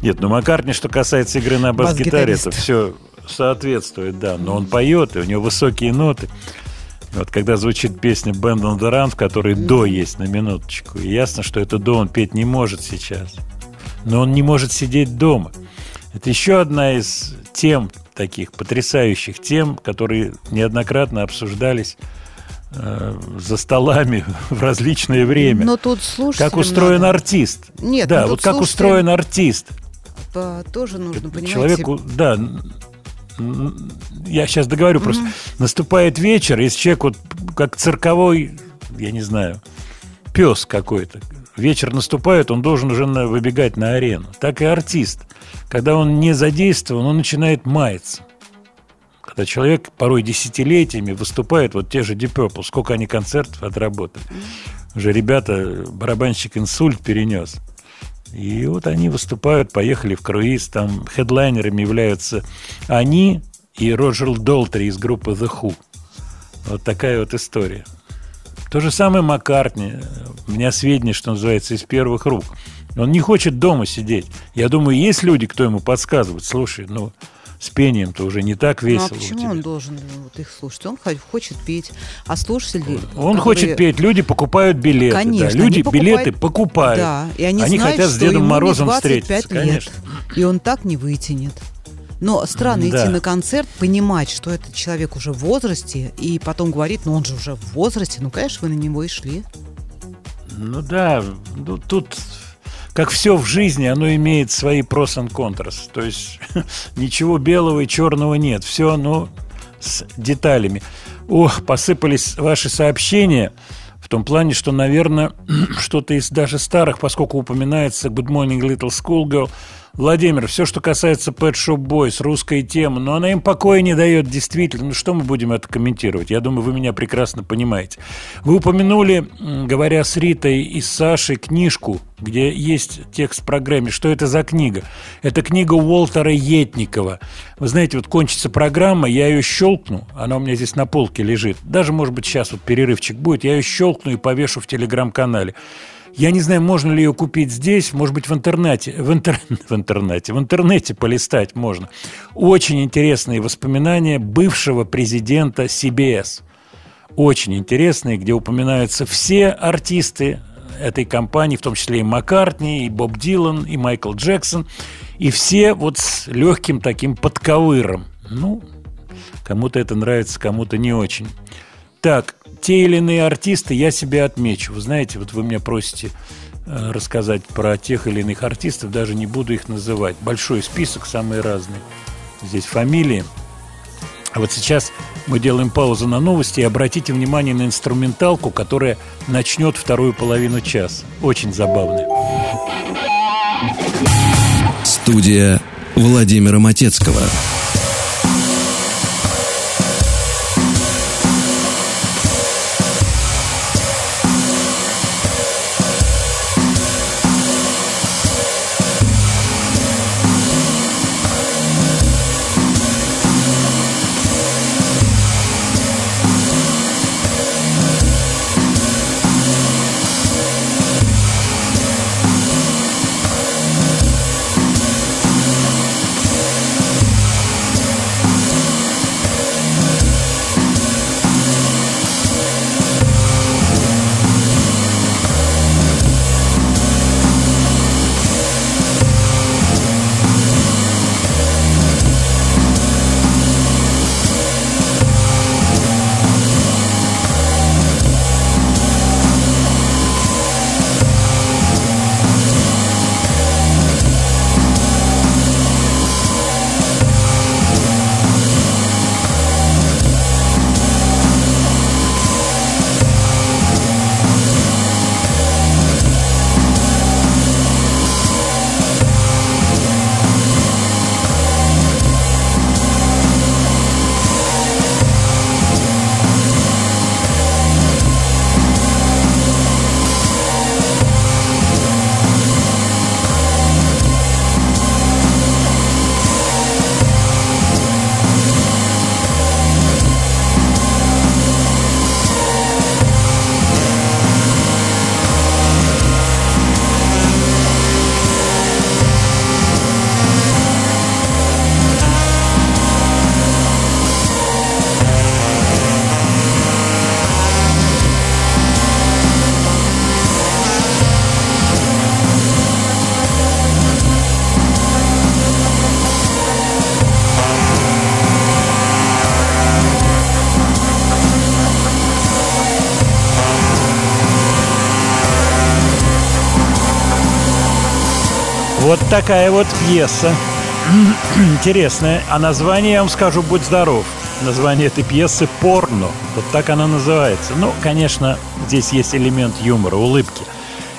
Нет, ну Маккартни, что касается игры на бас-гитаре, это все соответствует, да. Но он поет, и у него высокие ноты. Вот когда звучит песня Band on the Run, в которой до есть на минуточку, и ясно, что это до он петь не может сейчас. Но он не может сидеть дома. Это еще одна из тем, таких потрясающих тем, которые неоднократно обсуждались за столами в различное время. Но тут слушателям Как устроен надо. артист. Нет, да, ну вот как слушателям- устроен артист. По- Тоже нужно, понимаете... Человеку, да, я сейчас договорю просто. Наступает вечер, если человек вот как цирковой, я не знаю, пес какой-то, вечер наступает, он должен уже выбегать на арену. Так и артист. Когда он не задействован, он начинает маяться. Когда человек порой десятилетиями выступает, вот те же Deep Purple, сколько они концертов отработали. Уже ребята, барабанщик инсульт перенес. И вот они выступают, поехали в круиз, там хедлайнерами являются они и Роджер Долтри из группы The Who. Вот такая вот история. То же самое Маккартни. У меня сведения, что называется, из первых рук. Он не хочет дома сидеть. Я думаю, есть люди, кто ему подсказывает. Слушай, ну, с пением-то уже не так Ну весело а у почему тебя». он должен э, вот их слушать? Он хо- хочет петь. А слушатели... Он которые- хочет петь, люди покупают билеты. да. Конечно, Люди они покупают- билеты покупают. Да, и они, знают, хотят с Дедом Морозом 25 встретиться. лет, Конечно. и он так не вытянет. Но странно Да. идти на концерт, понимать, что этот человек уже в возрасте, и потом говорит, ну он же уже в возрасте, ну, конечно, вы на него и шли. Ну да, ну, тут, как все в жизни, оно имеет свои pros and contras. То есть ничего белого и черного нет. Все оно с деталями. Ох, посыпались ваши сообщения В том плане, что, наверное, что-то из даже старых, поскольку упоминается Good Morning Little Schoolgirl, Владимир, все, что касается Pet Shop Boys, русская тема, но она им покоя не дает действительно. Ну, что мы будем это комментировать? Я думаю, вы меня прекрасно понимаете. Вы упомянули, говоря с Ритой и Сашей, книжку, где есть текст в программе. Что это за книга? Это книга Уолтера Етникова. Вы знаете, вот кончится программа, я ее щелкну, она у меня здесь на полке лежит. Даже, может быть, сейчас вот перерывчик будет, я ее щелкну и повешу в телеграм-канале. Я не знаю, можно ли ее купить здесь, может быть, в интернете. В, интер... в интернете. В интернете полистать можно. Очень интересные воспоминания бывшего президента CBS. Очень интересные, где упоминаются все артисты этой компании, в том числе и Маккартни, и Боб Дилан, и Майкл Джексон, и все вот с легким таким подковыром. Ну, кому-то это нравится, кому-то не очень. Так, те или иные артисты я себе отмечу. Вы знаете, вот вы меня просите э, рассказать про тех или иных артистов, даже не буду их называть. Большой список, самые разные. Здесь фамилии. А вот сейчас мы делаем паузу на новости и обратите внимание на инструменталку, которая начнет вторую половину часа. Очень забавная. Студия Владимира Матецкого. Такая вот пьеса. Интересная. А название, я вам скажу, будь здоров. Название этой пьесы «Порно». Вот так она называется. Ну, конечно, здесь есть элемент юмора, улыбки.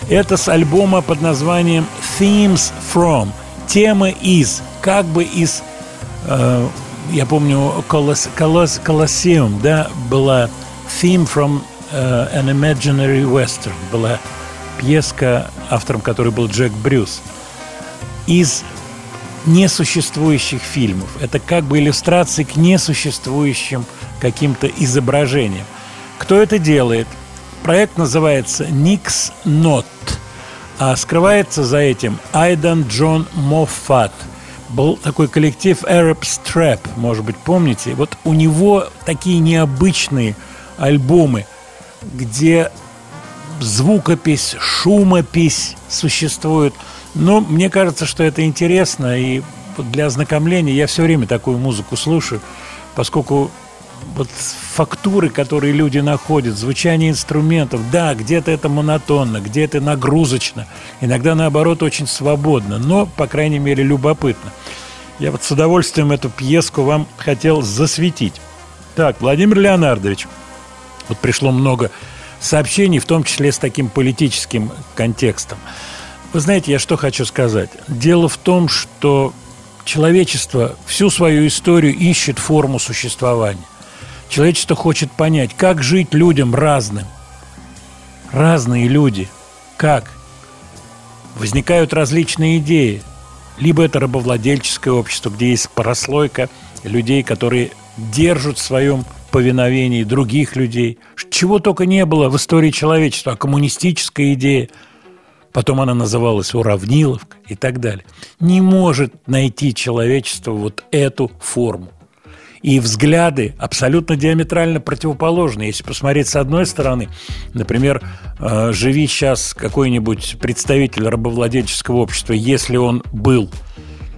Это с альбома под названием «Themes from». Темы из, как бы из, э, я помню, Колос, Колос, Colosseum, да, была «Theme from э, an Imaginary Western». Была пьеска, автором которой был Джек Брюс из несуществующих фильмов. Это как бы иллюстрации к несуществующим каким-то изображениям. Кто это делает? Проект называется Nix Not, а скрывается за этим Айдан Джон Моффат. Был такой коллектив Arab Strap, может быть, помните? Вот у него такие необычные альбомы, где звукопись, шумопись существует – но мне кажется, что это интересно, и для ознакомления я все время такую музыку слушаю, поскольку вот фактуры, которые люди находят, звучание инструментов, да, где-то это монотонно, где-то нагрузочно, иногда, наоборот, очень свободно, но, по крайней мере, любопытно. Я вот с удовольствием эту пьеску вам хотел засветить. Так, Владимир Леонардович, вот пришло много сообщений, в том числе с таким политическим контекстом. Вы знаете, я что хочу сказать? Дело в том, что человечество всю свою историю ищет форму существования. Человечество хочет понять, как жить людям разным. Разные люди. Как? Возникают различные идеи. Либо это рабовладельческое общество, где есть прослойка людей, которые держат в своем повиновении других людей. Чего только не было в истории человечества. А коммунистическая идея, потом она называлась уравниловка и так далее. Не может найти человечество вот эту форму. И взгляды абсолютно диаметрально противоположны. Если посмотреть с одной стороны, например, э, живи сейчас какой-нибудь представитель рабовладельческого общества, если он был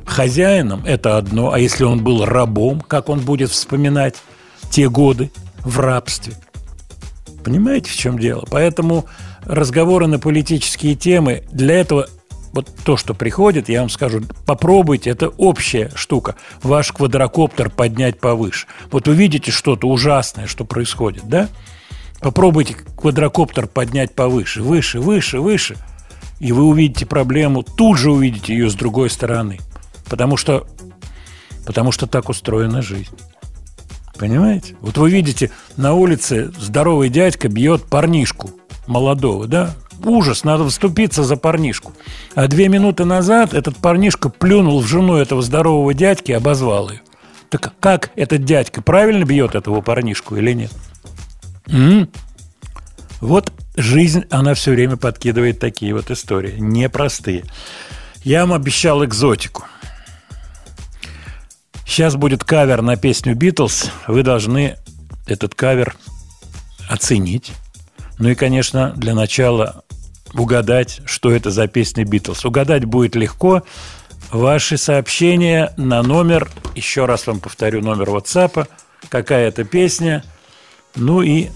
хозяином, это одно, а если он был рабом, как он будет вспоминать те годы в рабстве? Понимаете, в чем дело? Поэтому разговоры на политические темы для этого вот то, что приходит, я вам скажу, попробуйте, это общая штука. Ваш квадрокоптер поднять повыше. Вот увидите что-то ужасное, что происходит, да? Попробуйте квадрокоптер поднять повыше, выше, выше, выше. И вы увидите проблему, тут же увидите ее с другой стороны. Потому что, потому что так устроена жизнь. Понимаете? Вот вы видите, на улице здоровый дядька бьет парнишку молодого, да? Ужас, надо вступиться за парнишку. А две минуты назад этот парнишка плюнул в жену этого здорового дядьки и обозвал ее. Так как этот дядька правильно бьет этого парнишку или нет? М? Вот жизнь, она все время подкидывает такие вот истории, непростые. Я вам обещал экзотику. Сейчас будет кавер на песню «Битлз». Вы должны этот кавер оценить. Ну и, конечно, для начала угадать, что это за песня «Битлз». Угадать будет легко. Ваши сообщения на номер, еще раз вам повторю номер WhatsApp, какая это песня, ну и,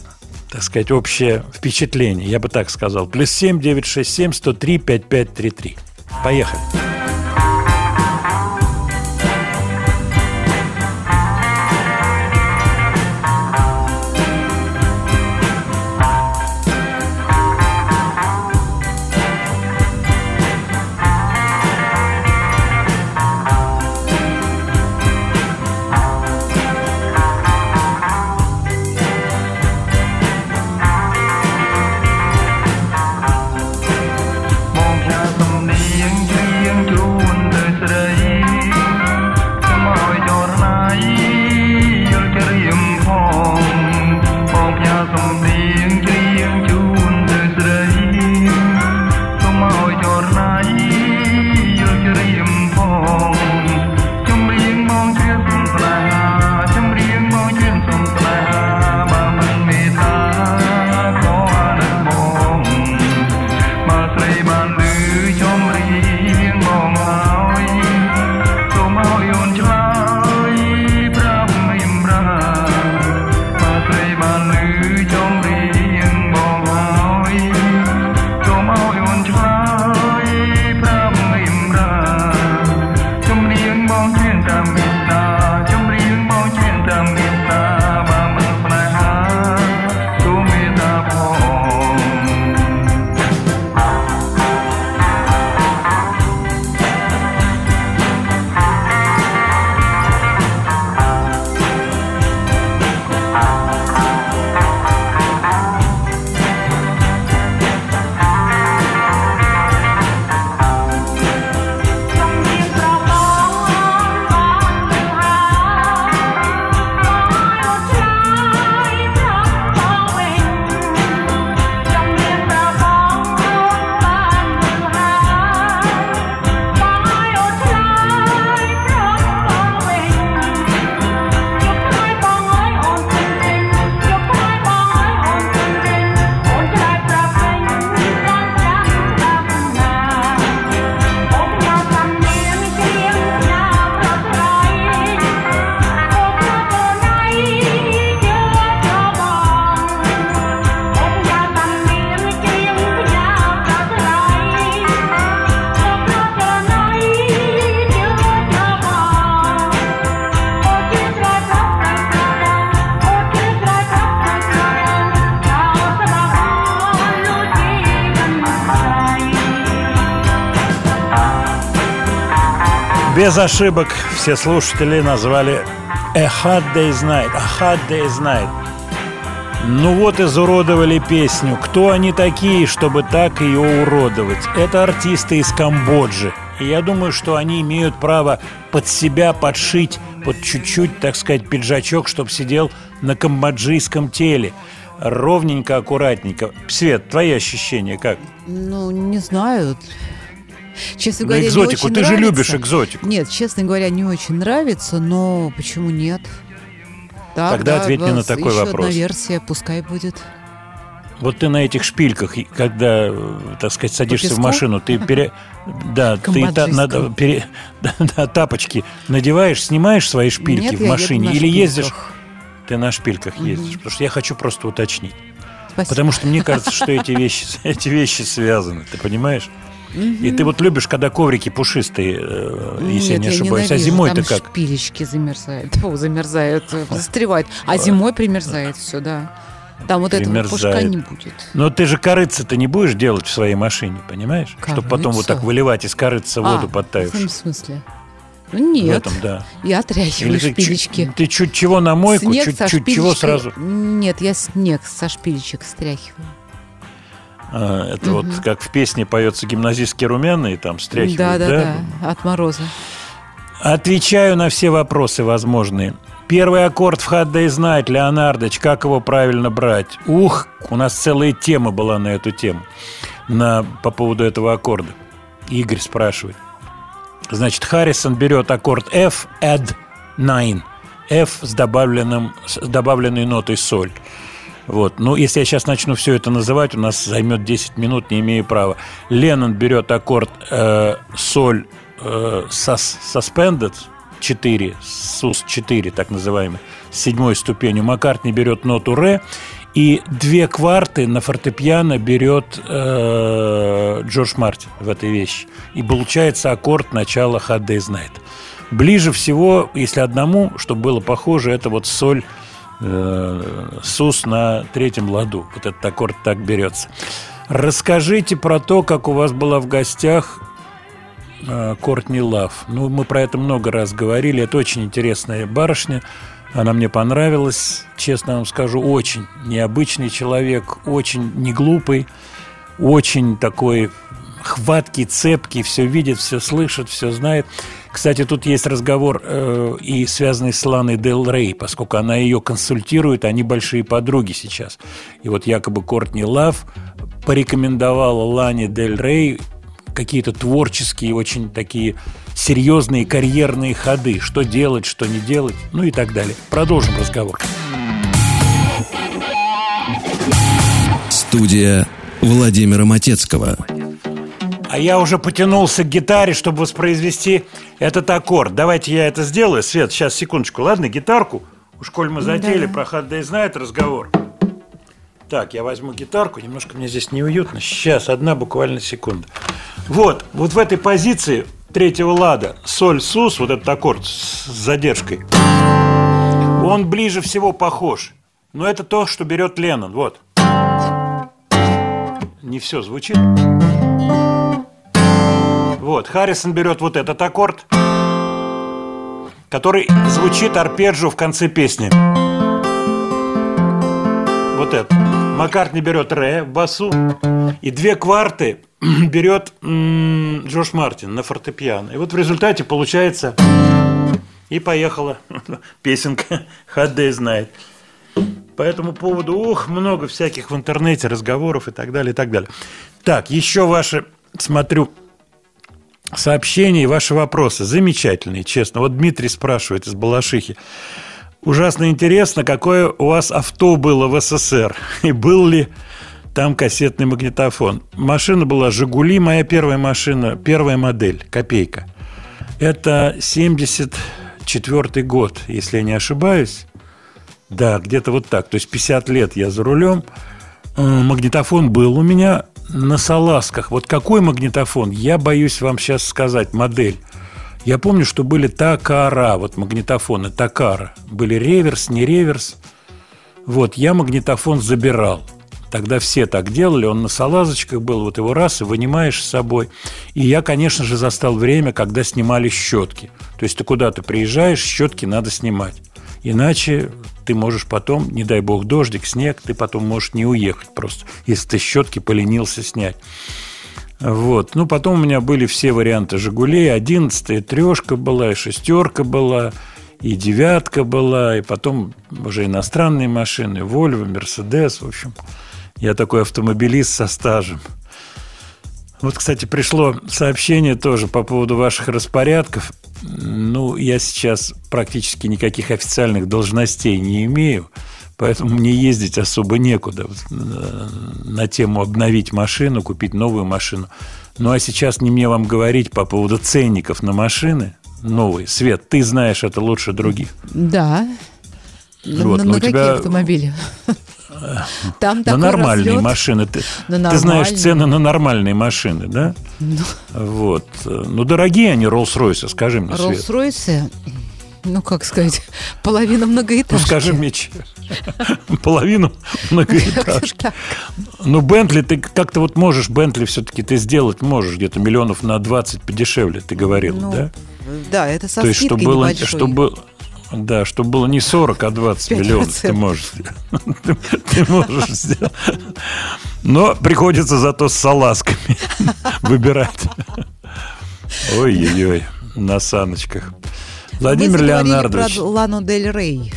так сказать, общее впечатление, я бы так сказал. Плюс 7 967 103 5533. Поехали. Без ошибок все слушатели назвали A Hard Day's Night. A Hard Day's Night. Ну вот изуродовали песню. Кто они такие, чтобы так ее уродовать? Это артисты из Камбоджи. И я думаю, что они имеют право под себя подшить под чуть-чуть, так сказать, пиджачок, чтобы сидел на камбоджийском теле. Ровненько, аккуратненько. Свет, твои ощущения как? Ну, не знаю. Честно говоря, не экзотику. Ты же нравится. любишь экзотику. Нет, честно говоря, не очень нравится, но почему нет? Так, Тогда да, ответь мне на такой еще вопрос. одна версия, пускай будет. Вот ты на этих шпильках, когда, так сказать, садишься в машину, ты пере... Да, ты та- надо пере- да, тапочки надеваешь, снимаешь свои шпильки Нет, в машине на или ездишь... шпильках. Ты на шпильках ездишь, потому что я хочу просто уточнить. Спасибо. Потому что мне кажется, что эти вещи, эти вещи связаны, ты понимаешь? И ты вот любишь, когда коврики пушистые, э, если я Нет, не ошибаюсь. А ненавижу, зимой-то там как? шпилечки замерзают. Фу, замерзают, э, застревают. А зимой примерзает все, да. Там вот этого пушка не будет. Но ты же корыца-то не будешь делать в своей машине, понимаешь? Чтобы потом вот так выливать из корыца воду А, в подтаявшую. этом смысле? Ну, нет. В этом, да. Я отряхиваю Или ты, шпилечки. чуть, ты чуть чего на мойку, Снег со чуть-чуть чего сразу. Нет, я снег со шпилечек стряхиваю. А, это вот как в песне поется гимназистский румяный, там стряхивают, Да, да? да, от мороза. Отвечаю на все вопросы возможные. Первый аккорд в Day's Night, Леонардович, как его правильно брать? Ух, у нас целая тема была на эту тему, на, по поводу этого аккорда. Игорь спрашивает. Значит, Харрисон берет аккорд F, add 9. F с, добавленным, с добавленной нотой соль. Вот. Ну, если я сейчас начну все это называть, у нас займет 10 минут, не имею права. Леннон берет аккорд э, соль э, suspended 4, сус 4, так называемый, с седьмой ступенью. Маккартни берет ноту ре, и две кварты на фортепиано берет э, Джордж Мартин в этой вещи. И получается аккорд начала Hard Day's. Ближе всего, если одному, чтобы было похоже, это вот соль э, сус на третьем ладу. Вот этот аккорд так берется. Расскажите про то, как у вас была в гостях э, Кортни Лав. Ну, мы про это много раз говорили. Это очень интересная барышня. Она мне понравилась, честно вам скажу, очень необычный человек, очень неглупый, очень такой хваткий, цепкий, все видит, все слышит, все знает. Кстати, тут есть разговор э, и связанный с Ланой Дел Рей, поскольку она ее консультирует, они большие подруги сейчас. И вот якобы Кортни Лав порекомендовала Лане Дель Рей какие-то творческие, очень такие серьезные карьерные ходы. Что делать, что не делать, ну и так далее. Продолжим разговор. Студия Владимира Матецкого. А я уже потянулся к гитаре, чтобы воспроизвести этот аккорд. Давайте я это сделаю. Свет, сейчас, секундочку. Ладно, гитарку. Уж коль мы затеяли, про Hard Day знает разговор. Так, я возьму гитарку. Немножко мне здесь неуютно. Сейчас, одна буквально секунда. Вот, вот в этой позиции третьего лада соль сус, вот этот аккорд с задержкой, он ближе всего похож. Но это то, что берет Леннон. Вот. Не все звучит. Вот, Харрисон берет вот этот аккорд, который звучит арпеджио в конце песни. Вот это. Маккартни берет ре в басу, и две кварты берет Джош Мартин на фортепиано. И вот в результате получается и поехала песенка Day знает. По этому поводу, ух, много всяких в интернете разговоров и так далее, и так далее. Так, еще ваши, смотрю, сообщения и ваши вопросы. Замечательные, честно. Вот Дмитрий спрашивает из Балашихи. Ужасно интересно, какое у вас авто было в СССР? И был ли там кассетный магнитофон? Машина была «Жигули», моя первая машина, первая модель, копейка. Это 74 год, если я не ошибаюсь. Да, где-то вот так. То есть 50 лет я за рулем. Э, Магнитофон был у меня на салазках. Вот какой магнитофон, я боюсь вам сейчас сказать, модель. Я помню, что были Такара, вот магнитофоны Такара. Были реверс, не реверс. Вот, я магнитофон забирал. Тогда все так делали, он на салазочках был, вот его раз и вынимаешь с собой. И я, конечно же, застал время, когда снимали щетки. То есть ты куда-то приезжаешь, щетки надо снимать. Иначе ты можешь потом, не дай бог, дождик, снег, ты потом можешь не уехать просто, если ты щетки поленился снять. Вот. Ну, потом у меня были все варианты «Жигулей». Одиннадцатая, трешка была, и шестерка была, и девятка была, и потом уже иностранные машины, Вольво, Мерседес, в общем. Я такой автомобилист со стажем. Вот, кстати, пришло сообщение тоже по поводу ваших распорядков. Ну, я сейчас практически никаких официальных должностей не имею, поэтому мне ездить особо некуда Вот, э, на тему обновить машину, купить новую машину. Ну, а сейчас не мне вам говорить по поводу ценников на машины новые. Свет, ты знаешь это лучше других. Да. На- Вот, на, на у какие тебя- автомобили? Там на нормальные разлет. машины. Ты, На ты знаешь цены на нормальные машины, да? Ну. Вот. Ну, дорогие они, Роллс-Ройсы, скажи мне. Роллс-Ройсы, ну, как сказать, половина Ну, многоэтажки. скажи мне, половину многоэтажки. Ну, Бентли, ты как-то вот можешь, Бентли все-таки ты сделать можешь, где-то миллионов на 20 подешевле, ты говорил, Ну, да? Да, это со То есть, чтобы было, небольшой. чтобы, да, чтобы было не 40, а 20 5%. миллионов ты можешь. Ты, ты можешь сделать. Но приходится зато с салазками выбирать. Ой-ой-ой, на саночках. Владимир Мы Леонардович. про Лану Дель Рей.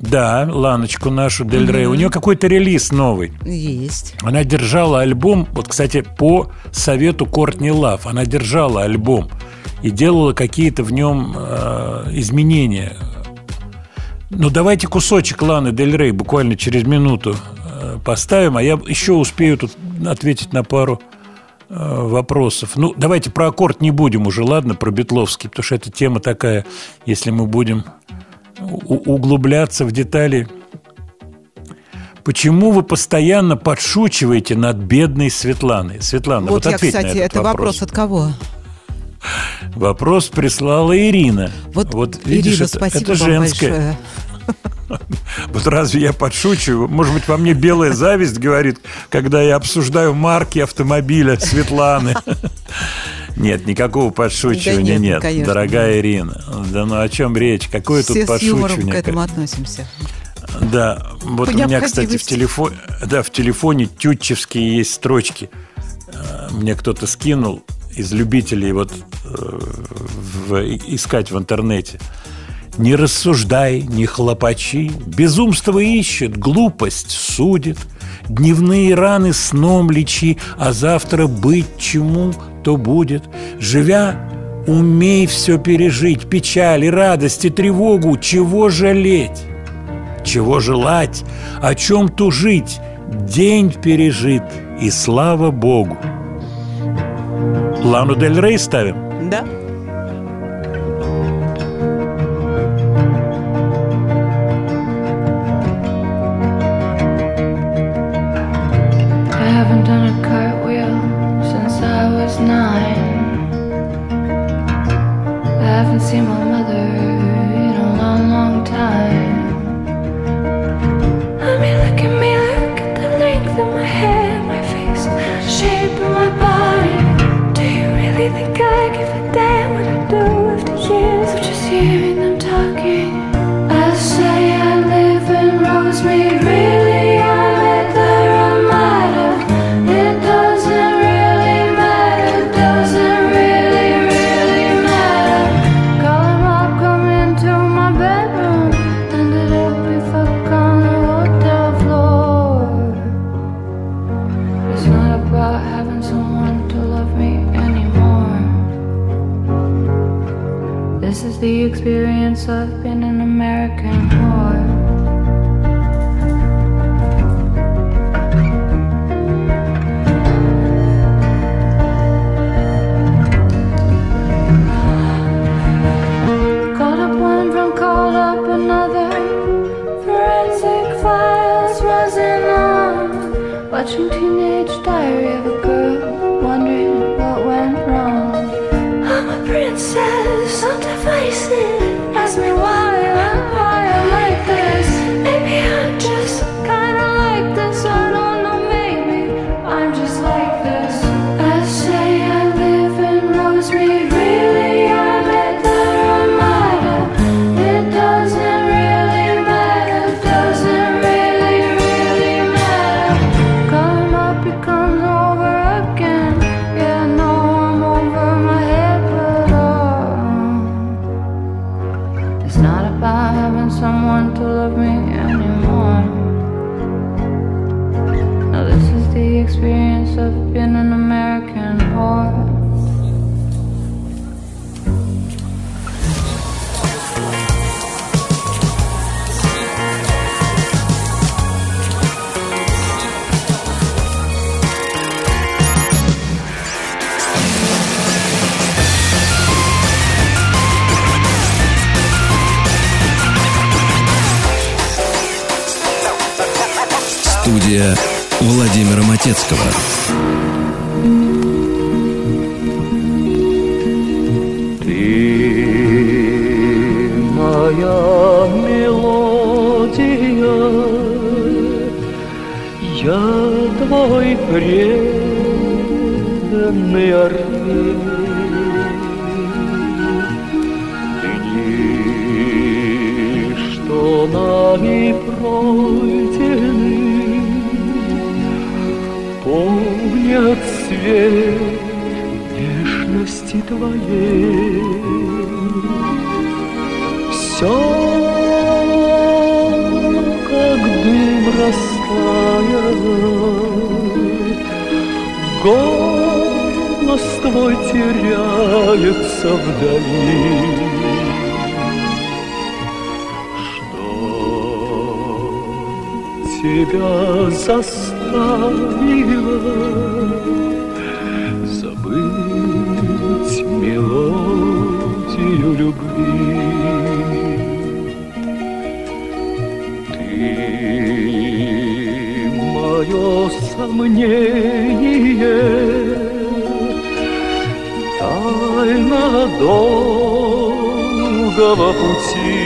Да, Ланочку нашу Дель Рей. У нее какой-то релиз новый. Есть. Она держала альбом, вот, кстати, по совету Кортни Лав, она держала альбом и делала какие-то в нем э, изменения. Ну, давайте кусочек Ланы Дель Рей буквально через минуту э, поставим, а я еще успею тут ответить на пару э, вопросов. Ну, давайте про аккорд не будем уже, ладно, про Бетловский, потому что эта тема такая, если мы будем углубляться в детали. Почему вы постоянно подшучиваете над бедной Светланой? Светлана, вот, вот я, ответь на кстати, этот это вопрос. вопрос от кого? Вопрос прислала Ирина. Вот, видишь, Ирина, это, спасибо это вам женское. большое. Вот разве я подшучиваю? Может быть, во мне белая зависть говорит, когда я обсуждаю марки автомобиля Светланы. Нет, никакого подшучивания Да нет, нет, конечно. дорогая Ирина. Да ну о чем речь? Какое Все тут с юмором к подшучивание? этому относимся. Да, вот По у меня, кстати, в телефоне, да, в телефоне тютчевские есть строчки. Э, Мне кто-то скинул из любителей вот э, в- искать в интернете. Не рассуждай, не хлопачи, безумство ищет, глупость судит, дневные раны сном лечи, а завтра быть чему, то будет. Живя, умей все пережить, печаль и радость и тревогу, чего жалеть? Чего желать, о чем тужить, день пережит, и слава Богу. Лану Дель Рей ставим? Да. The experience of being an American whore. Преданный орфей. Дни, что нами пройдены, помнят свет нежности твоей. Все, Голос твой теряется вдали. Что тебя заставило забыть мелодию любви? Мое сомнение, тайна долгого пути.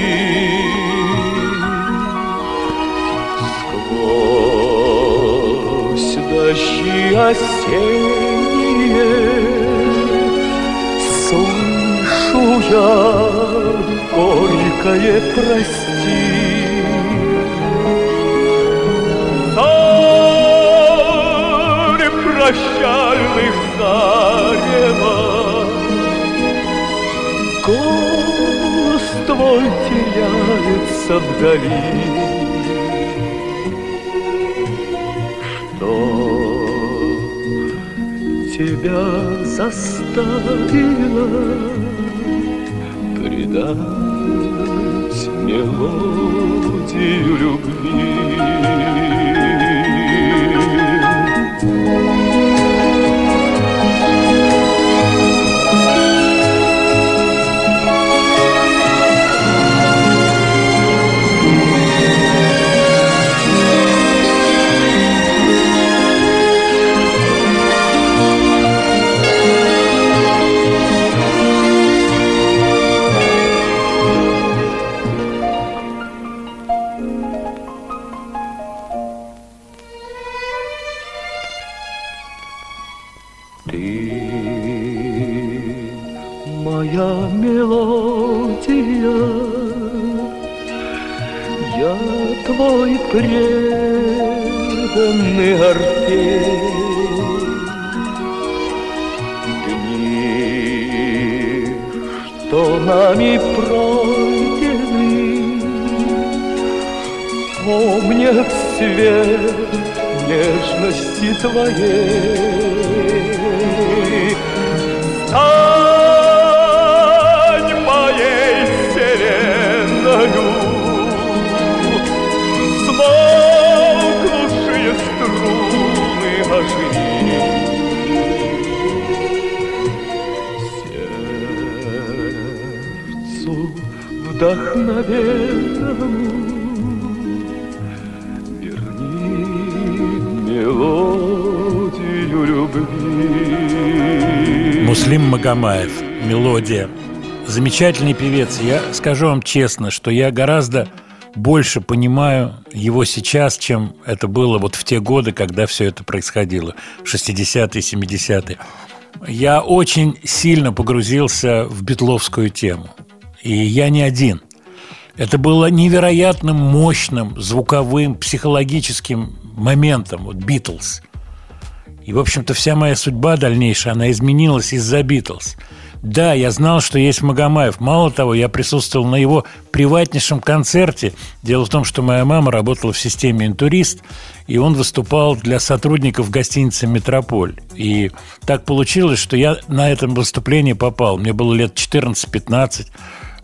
Сквозь дожди осенние слышу я горькое прости. Прощальных зарева Голос твой теряется вдали. Что тебя заставило Предать мелодию любви Магомаев, мелодия. Замечательный певец. Я скажу вам честно, что я гораздо больше понимаю его сейчас, чем это было вот в те годы, когда все это происходило, в 60-е, 70-е. Я очень сильно погрузился в битловскую тему. И я не один. Это было невероятно мощным звуковым, психологическим моментом, вот Битлз. И, в общем-то, вся моя судьба дальнейшая, она изменилась из-за Битлз. Да, я знал, что есть Магомаев. Мало того, я присутствовал на его приватнейшем концерте. Дело в том, что моя мама работала в системе «Интурист», и он выступал для сотрудников гостиницы «Метрополь». И так получилось, что я на этом выступлении попал. Мне было лет 14-15.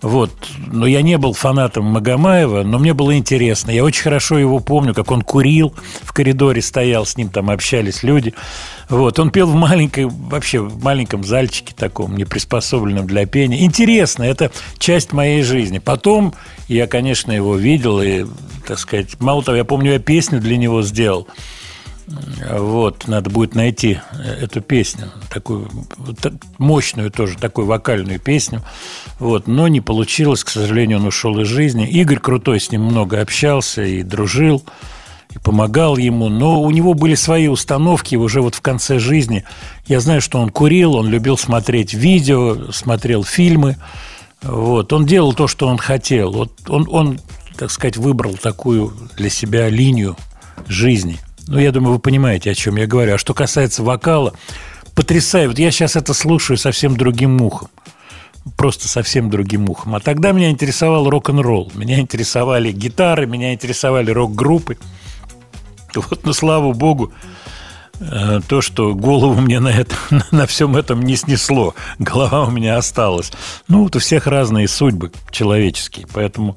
Вот. Но я не был фанатом Магомаева, но мне было интересно. Я очень хорошо его помню, как он курил в коридоре, стоял, с ним там общались люди. Вот. Он пел в маленькой, вообще в маленьком зальчике таком, не приспособленном для пения. Интересно, это часть моей жизни. Потом я, конечно, его видел, и, так сказать, мало того, я помню, я песню для него сделал – вот, надо будет найти эту песню, такую мощную тоже, такую вокальную песню. Вот, но не получилось, к сожалению, он ушел из жизни. Игорь Крутой с ним много общался и дружил, и помогал ему, но у него были свои установки уже вот в конце жизни. Я знаю, что он курил, он любил смотреть видео, смотрел фильмы. Вот, он делал то, что он хотел. Вот он, он, так сказать, выбрал такую для себя линию жизни – ну, я думаю, вы понимаете, о чем я говорю. А что касается вокала, потрясаю. Вот я сейчас это слушаю совсем другим ухом. Просто совсем другим ухом. А тогда меня интересовал рок-н-ролл. Меня интересовали гитары, меня интересовали рок-группы. Вот, ну, слава богу, э, то, что голову мне на, это, на всем этом не снесло. Голова у меня осталась. Ну, вот у всех разные судьбы человеческие. Поэтому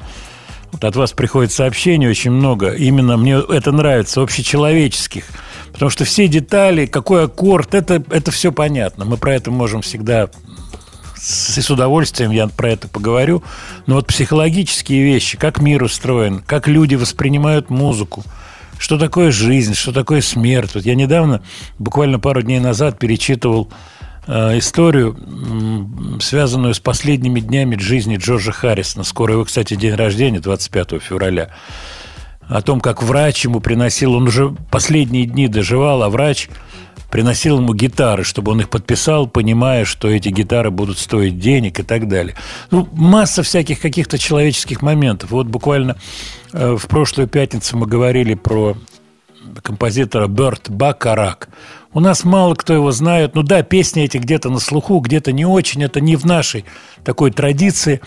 от вас приходит сообщений очень много. Именно мне это нравится, общечеловеческих. Потому что все детали, какой аккорд, это, это все понятно. Мы про это можем всегда с, с удовольствием я про это поговорю. Но вот психологические вещи, как мир устроен, как люди воспринимают музыку, что такое жизнь, что такое смерть. Вот я недавно, буквально пару дней назад, перечитывал историю, связанную с последними днями жизни Джорджа Харрисона. Скоро его, кстати, день рождения, 25 февраля. О том, как врач ему приносил, он уже последние дни доживал, а врач приносил ему гитары, чтобы он их подписал, понимая, что эти гитары будут стоить денег и так далее. Ну, масса всяких каких-то человеческих моментов. Вот буквально э, в прошлую пятницу мы говорили про композитора Берт Бакарак. У нас мало кто его знает. Ну да, песни эти где-то на слуху, где-то не очень. Это не в нашей такой традиции.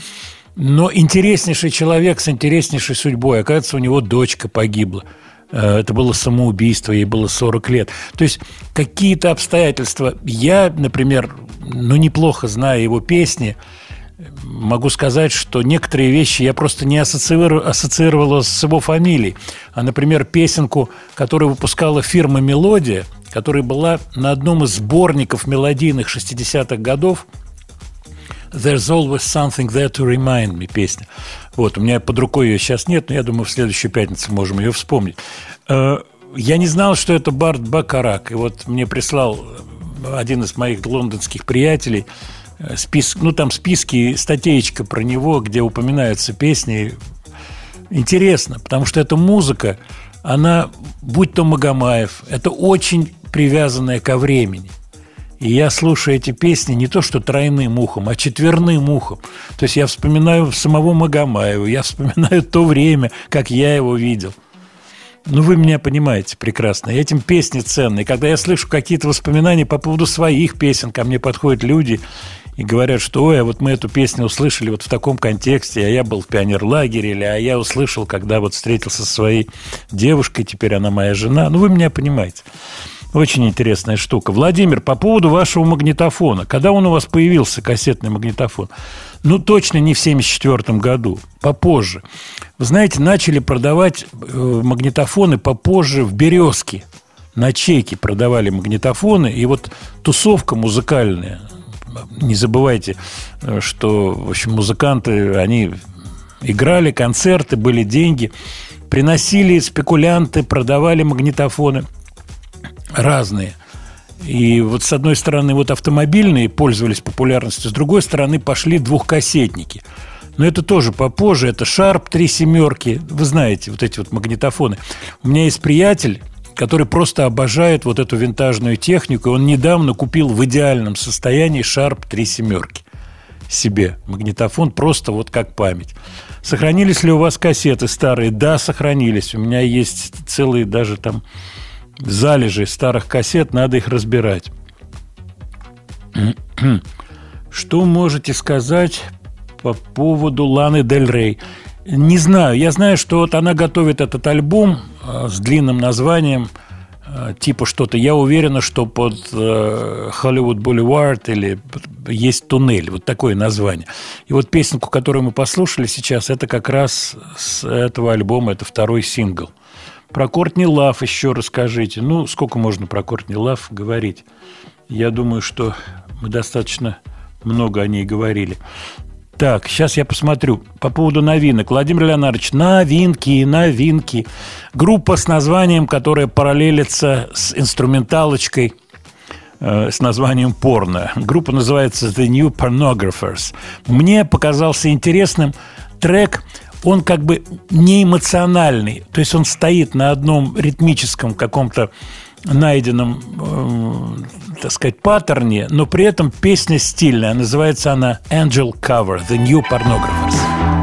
Но интереснейший человек с интереснейшей судьбой. Оказывается, у него дочка погибла. Э, это было самоубийство, ей было 40 лет. То есть какие-то обстоятельства. Я, например, ну, неплохо знаю его песни, могу сказать, что некоторые вещи я просто не ассоциировала с его фамилией. А, например, песенку, которую выпускала фирма «Мелодия», которая была на одном из сборников мелодийных 60-х годов, There's always something there to remind me песня. Вот, у меня под рукой ее сейчас нет, но я думаю, в следующую пятницу можем ее вспомнить. Э, я не знал, что это Барт Бакарак. И вот мне прислал один из моих лондонских приятелей – список, ну там списки, статейка про него, где упоминаются песни. Интересно, потому что эта музыка, она, будь то Магомаев, это очень привязанная ко времени. И я слушаю эти песни не то что тройным ухом, а четверным ухом. То есть я вспоминаю самого Магомаева, я вспоминаю то время, как я его видел – ну, вы меня понимаете прекрасно. Этим песни ценные. Когда я слышу какие-то воспоминания по поводу своих песен, ко мне подходят люди и говорят, что ой, а вот мы эту песню услышали вот в таком контексте, а я был в пионерлагере, или а я услышал, когда вот встретился со своей девушкой, теперь она моя жена. Ну, вы меня понимаете. Очень интересная штука. Владимир, по поводу вашего магнитофона. Когда он у вас появился, кассетный магнитофон? Ну, точно не в 1974 году, попозже. Вы знаете, начали продавать э, магнитофоны попозже в «Березке». На чеке продавали магнитофоны, и вот тусовка музыкальная, не забывайте, э, что, в общем, музыканты, они играли, концерты, были деньги, приносили спекулянты, продавали магнитофоны разные. И вот с одной стороны вот автомобильные пользовались популярностью, с другой стороны пошли двухкассетники. Но это тоже попозже, это Sharp три семерки, вы знаете, вот эти вот магнитофоны. У меня есть приятель, который просто обожает вот эту винтажную технику. Он недавно купил в идеальном состоянии Sharp три семерки себе магнитофон просто вот как память. Сохранились ли у вас кассеты старые? Да, сохранились. У меня есть целые даже там залежи старых кассет, надо их разбирать. Что можете сказать по поводу Ланы Дель Рей? Не знаю. Я знаю, что вот она готовит этот альбом с длинным названием э, типа что-то. Я уверена, что под Холливуд Boulevard или есть туннель, вот такое название. И вот песенку, которую мы послушали сейчас, это как раз с этого альбома, это второй сингл. Про Кортни Лав еще расскажите. Ну, сколько можно про Кортни Лав говорить? Я думаю, что мы достаточно много о ней говорили. Так, сейчас я посмотрю по поводу новинок. Владимир Леонардович, новинки, новинки. Группа с названием, которая параллелится с инструменталочкой э, с названием «Порно». Группа называется «The New Pornographers». Мне показался интересным трек он как бы не эмоциональный, то есть он стоит на одном ритмическом каком-то найденном, э, так сказать, паттерне, но при этом песня стильная. Называется она Angel Cover, The New Pornographers.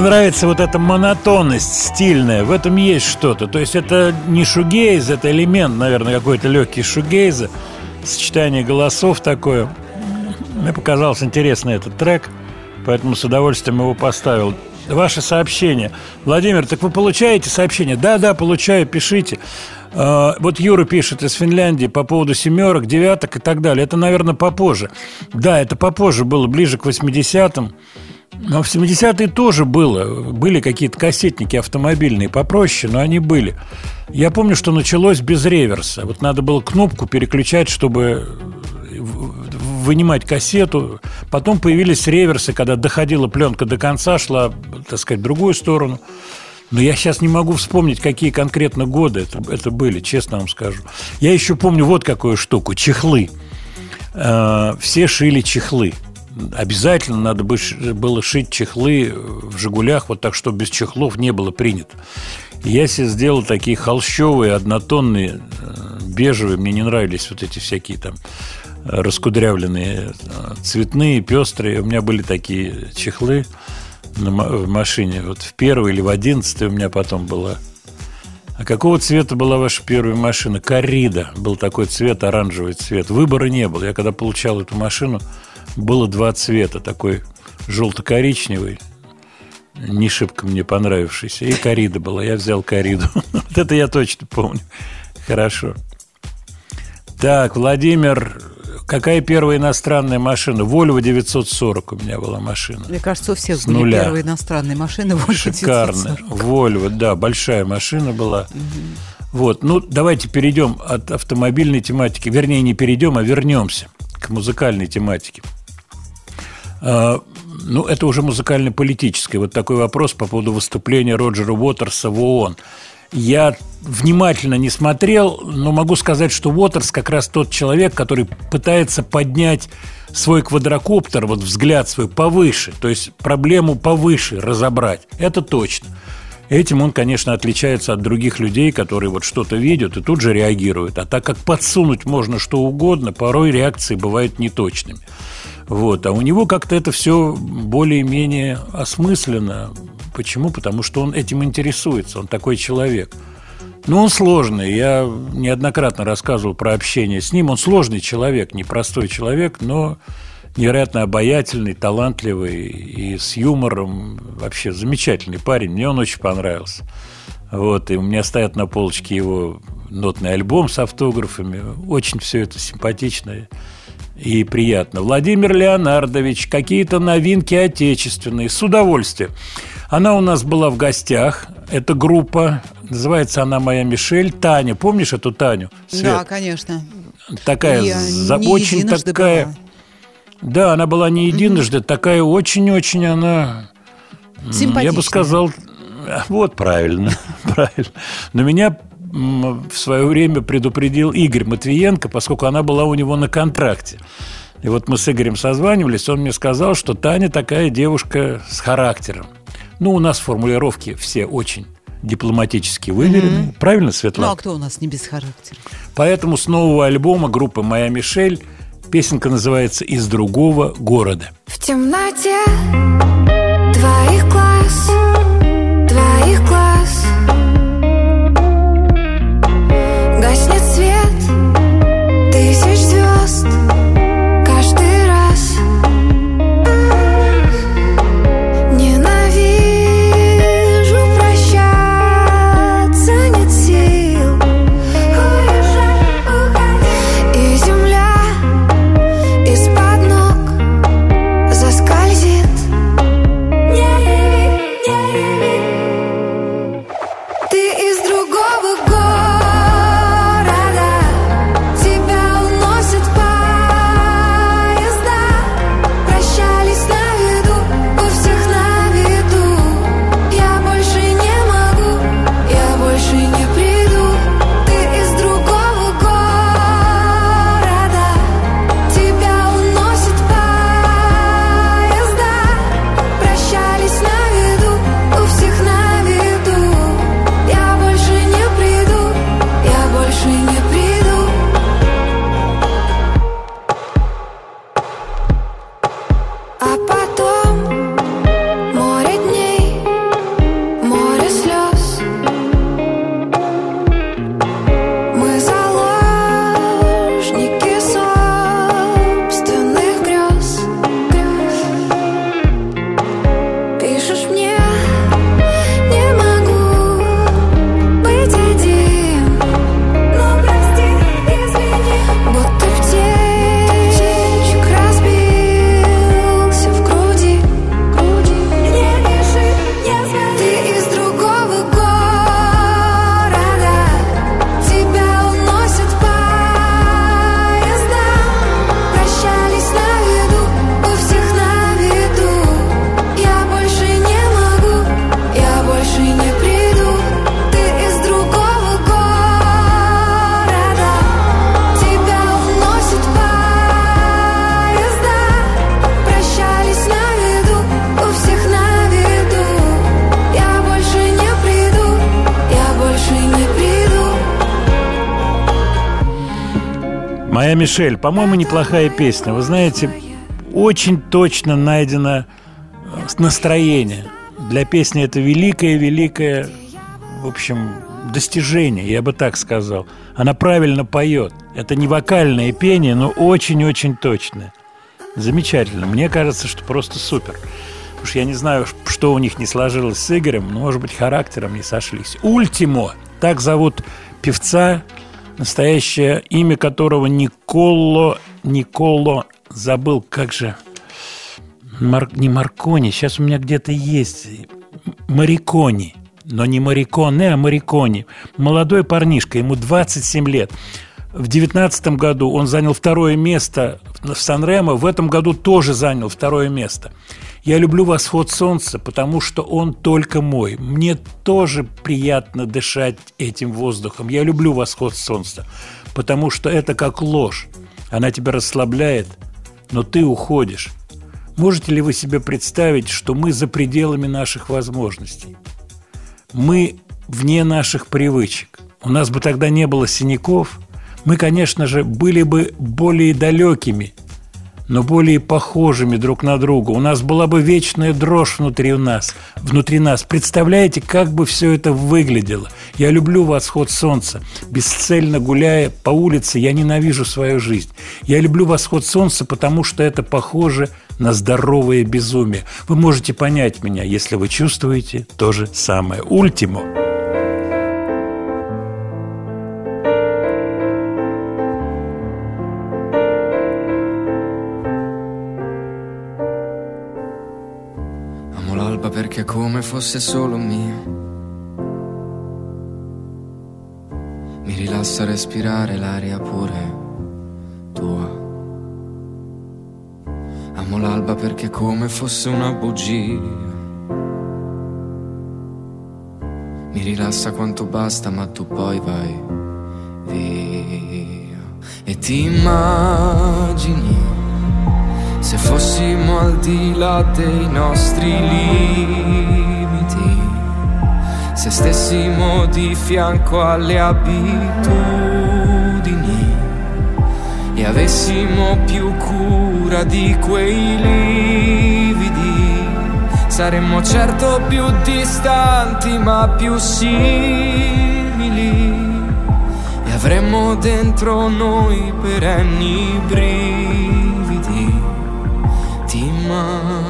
Нравится вот эта монотонность стильная, в этом есть что-то. То есть это не шугейз, это элемент, наверное, какой-то легкий шугейза, сочетание голосов такое. Мне показался интересный этот трек, поэтому с удовольствием его поставил. Ваше сообщение. Владимир, так вы получаете сообщение? Да, да, получаю, пишите. Э, Вот Юра пишет из Финляндии по поводу семерок, девяток и так далее. Это, наверное, попозже. Да, это попозже было, ближе к 80-м. Но в 70-е тоже было. Были какие-то кассетники автомобильные попроще, но они были. Я помню, что началось без реверса. Вот надо было кнопку переключать, чтобы в- вынимать кассету. Потом появились реверсы, когда доходила пленка до конца, шла, так сказать, в другую сторону. Но я сейчас не могу вспомнить, какие конкретно годы это, это были, честно вам скажу. Я еще помню вот какую штуку – чехлы. Э, Все шили чехлы. Обязательно надо было шить чехлы в «Жигулях», вот так, что без чехлов не было принято. Я себе сделал такие холщовые, однотонные, э, бежевые. Мне не нравились вот эти всякие там раскудрявленные, э, цветные, пестрые. У меня были такие чехлы в машине. Вот в первой или в одиннадцатой у меня потом была. А какого цвета была ваша первая машина? Коррида. Был такой цвет, оранжевый цвет. Выбора не было. Я когда получал эту машину, было два цвета. Такой желто-коричневый, не шибко мне понравившийся. И коррида была. Я взял корриду. Вот это я точно помню. Хорошо. Так, Владимир, какая первая иностранная машина? Volvo 940 у меня была машина. Мне кажется, у всех С были нуля. первые иностранные машины. Volvo Шикарная. 940. Volvo, да, большая машина была. Вот, ну, давайте перейдем от автомобильной тематики. Вернее, не перейдем, а вернемся к музыкальной тематике. А, ну, это уже музыкально-политическое. Вот такой вопрос по поводу выступления Роджера Уотерса в ООН. Я внимательно не смотрел, но могу сказать, что Уотерс как раз тот человек, который пытается поднять свой квадрокоптер, вот взгляд свой повыше, то есть проблему повыше разобрать. Это точно. Этим он, конечно, отличается от других людей, которые вот что-то видят и тут же реагируют. А так как подсунуть можно что угодно, порой реакции бывают неточными. Вот. А у него как-то это все более-менее осмысленно. Почему? Потому что он этим интересуется, он такой человек. Ну, он сложный. Я неоднократно рассказывал про общение с ним. Он сложный человек, непростой человек, но невероятно обаятельный, талантливый и с юмором. Вообще замечательный парень. Мне он очень понравился. Вот, и у меня стоят на полочке его нотный альбом с автографами. Очень все это симпатично и приятно. Владимир Леонардович, какие-то новинки отечественные. С удовольствием. Она у нас была в гостях. Это группа, называется она «Моя Мишель». Таня, помнишь эту Таню? Свет? Да, конечно. Такая, э, за- очень такая... была. Да, она была не единожды, такая очень-очень она... м, Я бы Симпатичная. сказал... Вот, правильно, правильно. Но меня в свое время предупредил Игорь Матвиенко, поскольку она была у него на контракте. И вот мы с Игорем созванивались, он мне сказал, что Таня такая девушка с характером. Ну, у нас формулировки все очень дипломатически выверены. Правильно, Светлана? Ну, а кто у нас не без характера? Поэтому с нового альбома группы «Моя Мишель» песенка называется «Из другого города». В темноте твоих глаз, Мишель, по-моему, неплохая песня. Вы знаете, очень точно найдено э, настроение. Для песни это великое-великое, в общем, достижение, я бы так сказал. Она правильно поет. Это не вокальное пение, но очень-очень точное. Замечательно. Мне кажется, что просто супер. Что я не знаю, что у них не сложилось с Игорем, но, может быть, характером не сошлись. Ультимо. Так зовут певца, настоящее имя которого Николо... Николо... Забыл, как же... Мар- не Маркони, сейчас у меня где-то есть. Марикони. Но не Мариконе, а Марикони. Молодой парнишка, ему 27 лет. В 2019 году он занял второе место в Сан-Ремо, в этом году тоже занял второе место. Я люблю «Восход солнца», потому что он только мой. Мне тоже приятно дышать этим воздухом. Я люблю «Восход солнца», потому что это как ложь. Она тебя расслабляет, но ты уходишь. Можете ли вы себе представить, что мы за пределами наших возможностей? Мы вне наших привычек. У нас бы тогда не было синяков. Мы, конечно же, были бы более далекими, но более похожими друг на друга. У нас была бы вечная дрожь внутри нас, внутри нас. Представляете, как бы все это выглядело? Я люблю восход солнца. Бесцельно гуляя по улице, я ненавижу свою жизнь. Я люблю восход солнца, потому что это похоже на здоровое безумие. Вы можете понять меня, если вы чувствуете то же самое. Ультимо. Fosse solo mio. Mi rilassa respirare l'aria pure tua. Amo l'alba perché come fosse una bugia. Mi rilassa quanto basta, ma tu poi vai via. E ti immagini se fossimo al di là dei nostri limiti, se stessimo di fianco alle abitudini e avessimo più cura di quei lividi, saremmo certo più distanti ma più simili e avremmo dentro noi perenni brividi. Ti immagini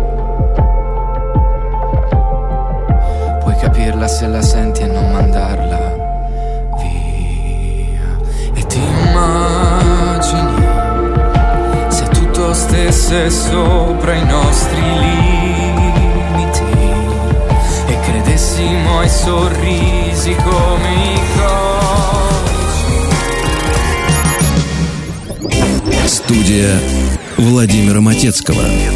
Puoi capirla se la senti e non mandarla via. E ti immagini se tutto stesse sopra i nostri limiti e credessimo ai sorrisi come i cori. Студия Владимира Матецкого.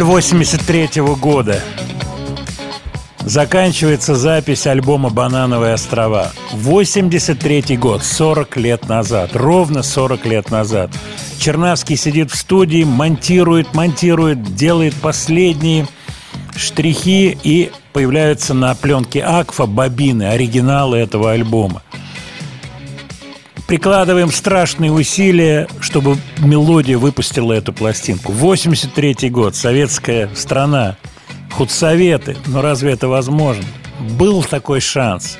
Февраль 83 года. Заканчивается запись альбома «Банановые острова». 83 год, 40 лет назад, ровно 40 лет назад. Чернавский сидит в студии, монтирует, монтирует, делает последние штрихи и появляются на пленке Акфа бобины, оригиналы этого альбома. Прикладываем страшные усилия, чтобы мелодия выпустила эту пластинку. 83 год, советская страна, худсоветы, но разве это возможно? Был такой шанс.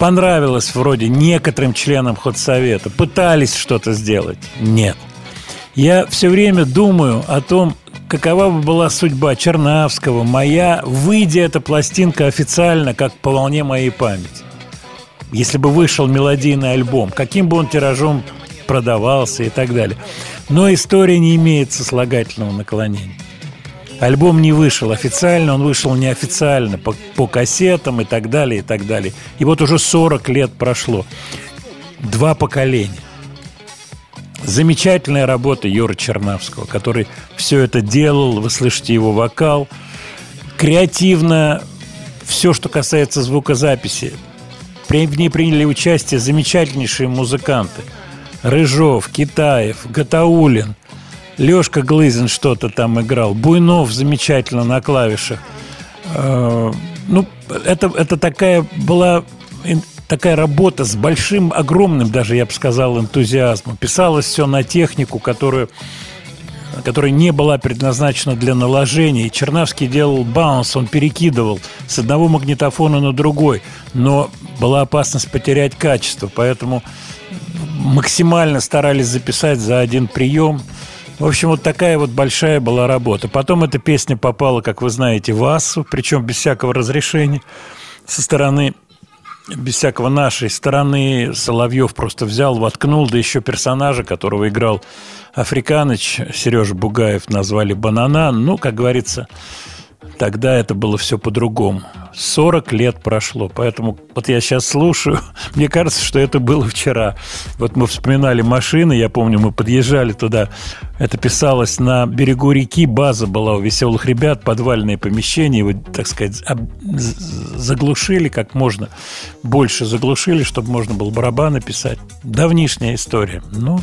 Понравилось вроде некоторым членам худсовета, пытались что-то сделать. Нет. Я все время думаю о том, какова бы была судьба Чернавского, моя, выйдя эта пластинка официально, как по волне моей памяти. Если бы вышел мелодийный альбом, каким бы он тиражом продавался и так далее. Но история не имеет сослагательного наклонения. Альбом не вышел официально, он вышел неофициально, по, по кассетам и так далее, и так далее. И вот уже 40 лет прошло. Два поколения. Замечательная работа Юры Чернавского, который все это делал, вы слышите его вокал. Креативно все, что касается звукозаписи. В ней приняли участие замечательнейшие музыканты. Рыжов, Китаев, Гатаулин, Лешка Глызин что-то там играл, Буйнов замечательно на клавишах. Э, Ну, это, это такая была такая работа с большим, огромным даже, я бы сказал, энтузиазмом. Писалось все на технику, которую которая не была предназначена для наложения. Чернавский делал баунс, он перекидывал с одного магнитофона на другой, но была опасность потерять качество, поэтому максимально старались записать за один прием. В общем, вот такая вот большая была работа. Потом эта песня попала, как вы знаете, в Ассу, причем без всякого разрешения со стороны без всякого нашей стороны Соловьев просто взял, воткнул, да еще персонажа, которого играл Африканыч, Сережа Бугаев, назвали Банана. Ну, как говорится, тогда это было все по-другому. 40 лет прошло, поэтому вот я сейчас слушаю, мне кажется, что это было вчера. Вот мы вспоминали машины, я помню, мы подъезжали туда, это писалось на берегу реки, база была у веселых ребят, подвальное помещение, его, так сказать, заглушили как можно больше заглушили, чтобы можно было барабаны писать. Давнишняя история. Ну,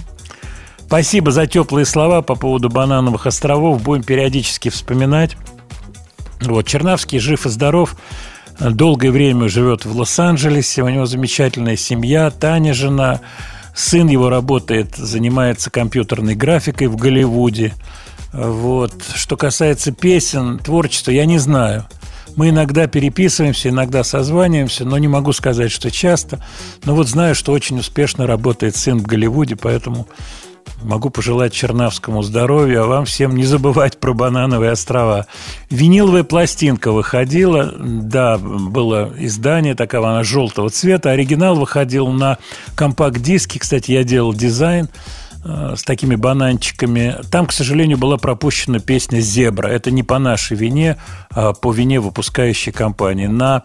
спасибо за теплые слова по поводу банановых островов. Будем периодически вспоминать. Вот, Чернавский жив и здоров. Долгое время живет в Лос-Анджелесе. У него замечательная семья, Таня жена. Сын его работает, занимается компьютерной графикой в Голливуде. Вот. Что касается песен, творчества, я не знаю. Мы иногда переписываемся, иногда созваниваемся, но не могу сказать, что часто. Но вот знаю, что очень успешно работает сын в Голливуде, поэтому могу пожелать Чернавскому здоровья, а вам всем не забывать про банановые острова. Виниловая пластинка выходила, да, было издание такого, она желтого цвета, оригинал выходил на компакт-диске, кстати, я делал дизайн э, с такими бананчиками. Там, к сожалению, была пропущена песня «Зебра». Это не по нашей вине, а по вине выпускающей компании. На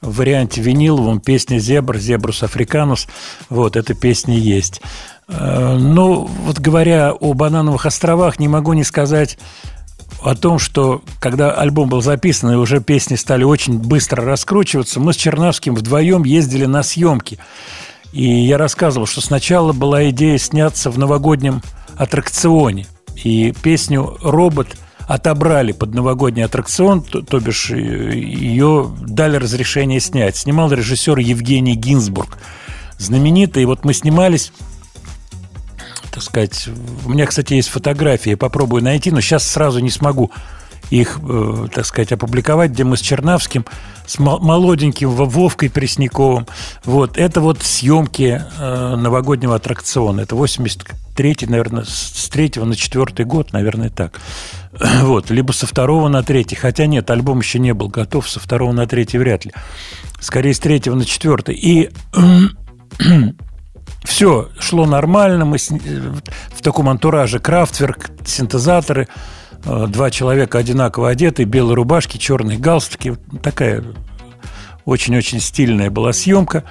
варианте виниловом песня «Зебр», «Зебрус африканус», вот, эта песня есть. Э, Ну, вот говоря о Банановых островах, не могу не сказать о том, что когда альбом был записан, и уже песни стали очень быстро раскручиваться, мы с Чернавским вдвоем ездили на съемки. И я рассказывал, что сначала была идея сняться в новогоднем аттракционе. И песню «Робот» отобрали под новогодний аттракцион, то, то бишь э, ее дали разрешение снять. Снимал режиссер Евгений Гинзбург, знаменитый. И вот мы снимались так сказать. У меня, кстати, есть фотографии, попробую найти, но сейчас сразу не смогу их, э, так сказать, опубликовать, где мы с Чернавским, с мо- молоденьким Во- Вовкой Пресняковым. Вот, это вот съемки э, новогоднего аттракциона. Это 83-й, наверное, с с третьего на четвертый год, наверное, так. Вот, либо со второго на третий. Хотя нет, альбом еще не был готов, со второго на третий вряд ли. Скорее, с третьего на четвертый. И все шло нормально, мы э, в таком антураже крафтверк, синтезаторы, э, два человека одинаково одеты, белые рубашки, черные галстуки, такая очень-очень стильная была съемка,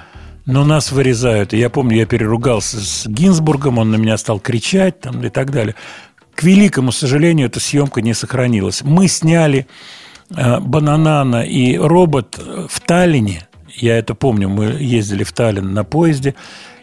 но нас вырезают. И я помню, я переругался с Гинзбургом, он на меня стал кричать там, и так далее. К великому сожалению, эта съемка не сохранилась. Мы сняли э, Бананана и робот в Таллине. Я это помню, мы ездили в Таллин на поезде.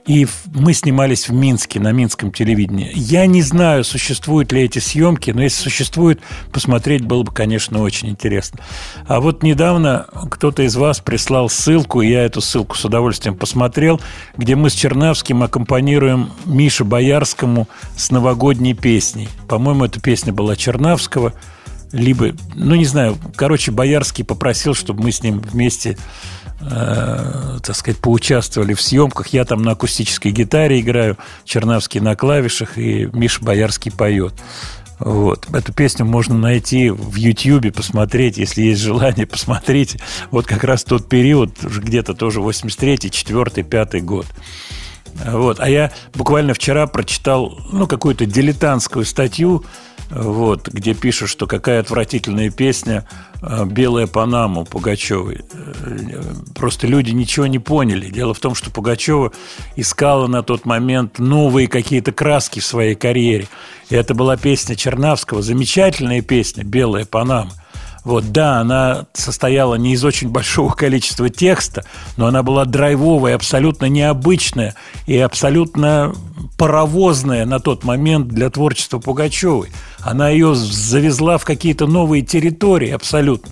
И мы снимались в Минске, на минском телевидении. Я не знаю, существуют ли эти съемки, но если существуют, посмотреть было бы, конечно, очень интересно. А вот недавно кто-то из вас прислал ссылку, и я эту ссылку с удовольствием посмотрел, где мы с Чернавским аккомпанируем Мише Боярскому с новогодней песней. По-моему, эта песня была Чернавского, либо, ну, не знаю, короче, Боярский попросил, чтобы мы с ним вместе э, так сказать, поучаствовали в съемках. Я там на акустической гитаре играю, Чернавский на клавишах, и Миша Боярский поет. Вот. Эту песню можно найти в Ютьюбе, посмотреть, если есть желание, посмотрите. Вот как раз тот период, где-то тоже 83-й, 4-й, 5 год. Вот. А я буквально вчера прочитал ну, какую-то дилетантскую статью, вот, где пишут, что какая отвратительная песня э, «Белая Панама» Пугачевой. Э, Просто люди ничего не поняли. Дело в том, что Пугачева искала на тот момент новые какие-то краски в своей карьере. И это была песня Чернавского, замечательная песня «Белая Панама». Вот, да, она состояла не из очень большого количества текста, но она была драйвовая, абсолютно необычная и абсолютно паровозная на тот момент для творчества Пугачевой. Она ее завезла в какие-то новые территории абсолютно.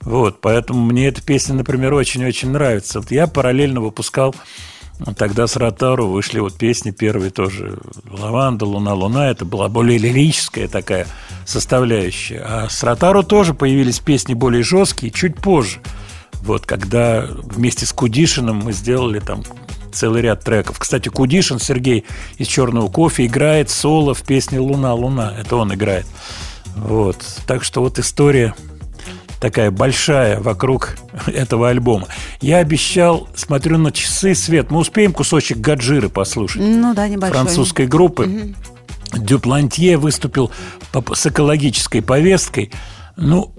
Вот, поэтому мне эта песня, например, очень-очень нравится. Вот я параллельно выпускал Тогда с Ротару вышли вот песни первые тоже «Лаванда», «Луна», «Луна». Это была более лирическая такая составляющая. А с Ротару тоже появились песни более жесткие чуть позже. Вот когда вместе с Кудишиным мы сделали там целый ряд треков. Кстати, Кудишин Сергей из «Черного кофе» играет соло в песне «Луна, луна». Это он играет. Вот. Так что вот история такая большая вокруг этого альбома. Я обещал, смотрю на часы, Свет, мы успеем кусочек Гаджиры послушать? Ну да, небольшой. Французской группы. Дюплантье выступил с экологической повесткой. Ну,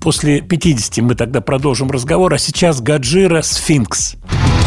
после 50 мы тогда продолжим разговор, а сейчас Гаджира «Сфинкс». Thank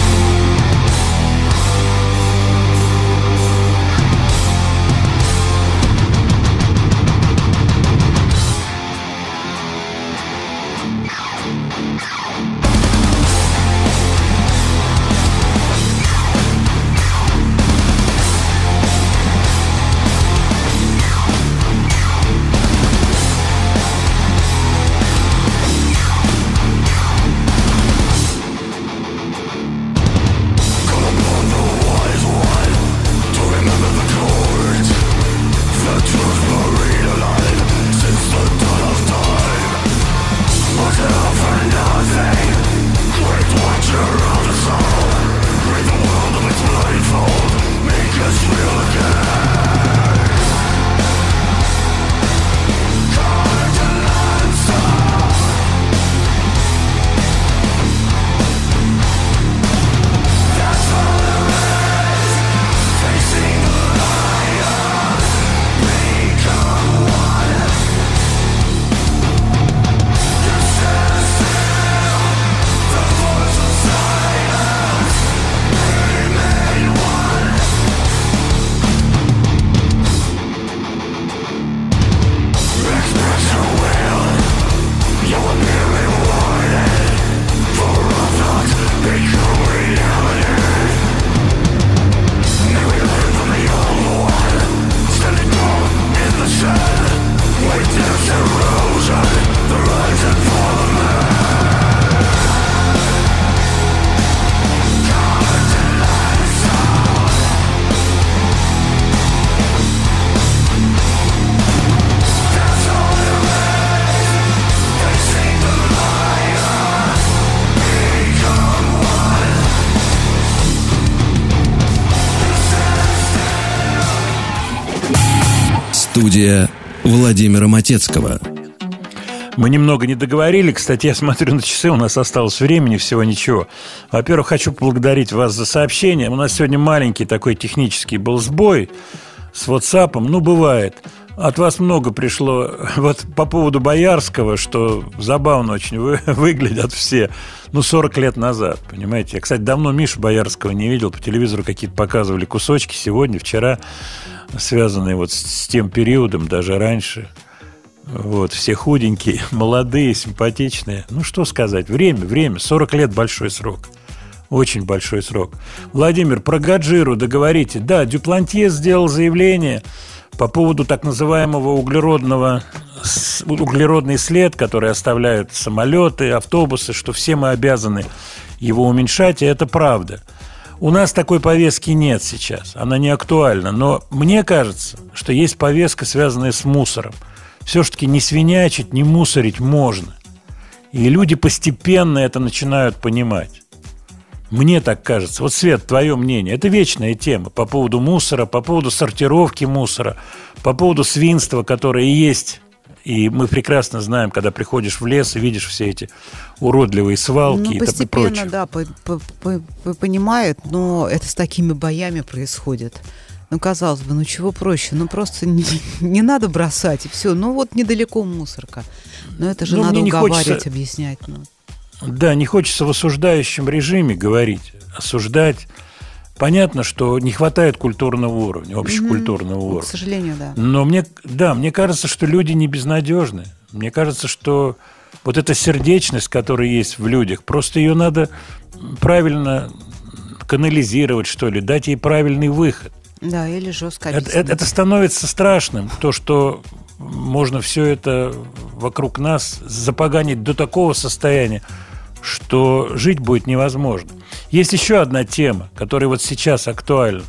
Студия Владимира Матецкого. Мы немного не договорили. Кстати, я смотрю на часы, у нас осталось времени всего ничего. Во-первых, хочу поблагодарить вас за сообщение. У нас сегодня маленький такой технический был сбой с WhatsApp. Ну, бывает. От вас много пришло. Вот по поводу Боярского, что забавно очень вы, выглядят все. Ну, 40 лет назад, понимаете. Я, кстати, давно Мишу Боярского не видел. По телевизору какие-то показывали кусочки сегодня, вчера, связанные вот с, с тем периодом, даже раньше. Вот, все худенькие, молодые, симпатичные. Ну, что сказать, время, время, 40 лет большой срок. Очень большой срок. Владимир, про Гаджиру договорите. Да, Дюплантье сделал заявление по поводу так называемого углеродного углеродный след, который оставляют самолеты, автобусы, что все мы обязаны его уменьшать, и это правда. У нас такой повестки нет сейчас, она не актуальна, но мне кажется, что есть повестка, связанная с мусором. Все-таки не свинячить, не мусорить можно. И люди постепенно это начинают понимать. Мне так кажется. Вот, Свет, твое мнение. Это вечная тема по поводу мусора, по поводу сортировки мусора, по поводу свинства, которое есть. И мы прекрасно знаем, когда приходишь в лес и видишь все эти уродливые свалки Ну, и так- и постепенно, прочее. да, по- по- по- по- понимают, но это с такими боями происходит. Ну, казалось бы, ну чего проще? Ну, просто не, не надо бросать, и все. Ну, вот недалеко мусорка. Но это же Ну, надо уговаривать, хочется- объяснять. Ну. Да, не хочется в осуждающем режиме говорить, осуждать. Понятно, что не хватает культурного уровня, общекультурного К уровня. сожалению, да. Но мне, да, мне кажется, что люди не безнадежны. Мне кажется, что вот эта сердечность, которая есть в людях, просто ее надо правильно канализировать, что ли, дать ей правильный выход. Да, или жестко это- это становится страшным, то, что можно все это вокруг нас запоганить до такого состояния, что жить будет невозможно. Есть еще одна тема, которая вот сейчас актуальна.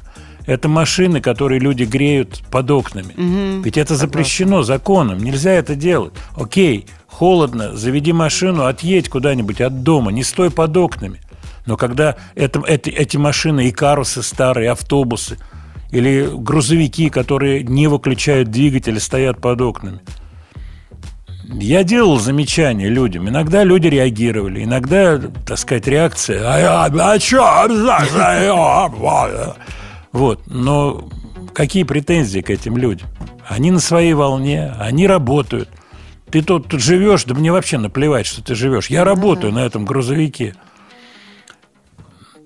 Это машины, которые люди греют под окнами. Мгм. Ведь это запрещено законом, нельзя это делать. Окей, холодно, заведи машину, отъедь куда-нибудь от дома, не стой под окнами. Но когда это, эти, эти машины, и карусы старые, автобусы, или грузовики, которые не выключают двигатель, стоят под окнами. Я делал замечания людям. Иногда люди реагировали, иногда, так сказать, реакция. А, я, а чё? Вот. Но какие претензии к этим людям? Они на своей волне, они работают. Ты тут, тут живешь, да мне вообще наплевать, что ты живешь. Я работаю на этом грузовике.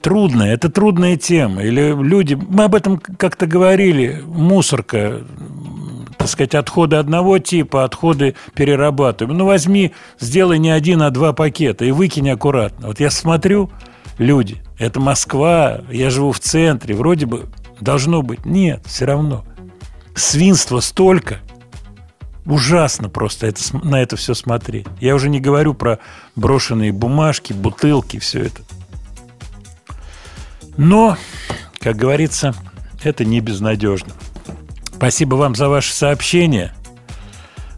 Трудно, это трудная тема. Или люди, мы об этом как-то говорили, мусорка, так сказать, отходы одного типа, отходы перерабатываем. Ну, возьми, сделай не один, а два пакета и выкинь аккуратно. Вот я смотрю, люди, это Москва, я живу в центре, вроде бы должно быть. Нет, все равно. Свинства столько, ужасно просто это, на это все смотреть. Я уже не говорю про брошенные бумажки, бутылки, все это. Но, как говорится, это не безнадежно. Спасибо вам за ваше сообщение.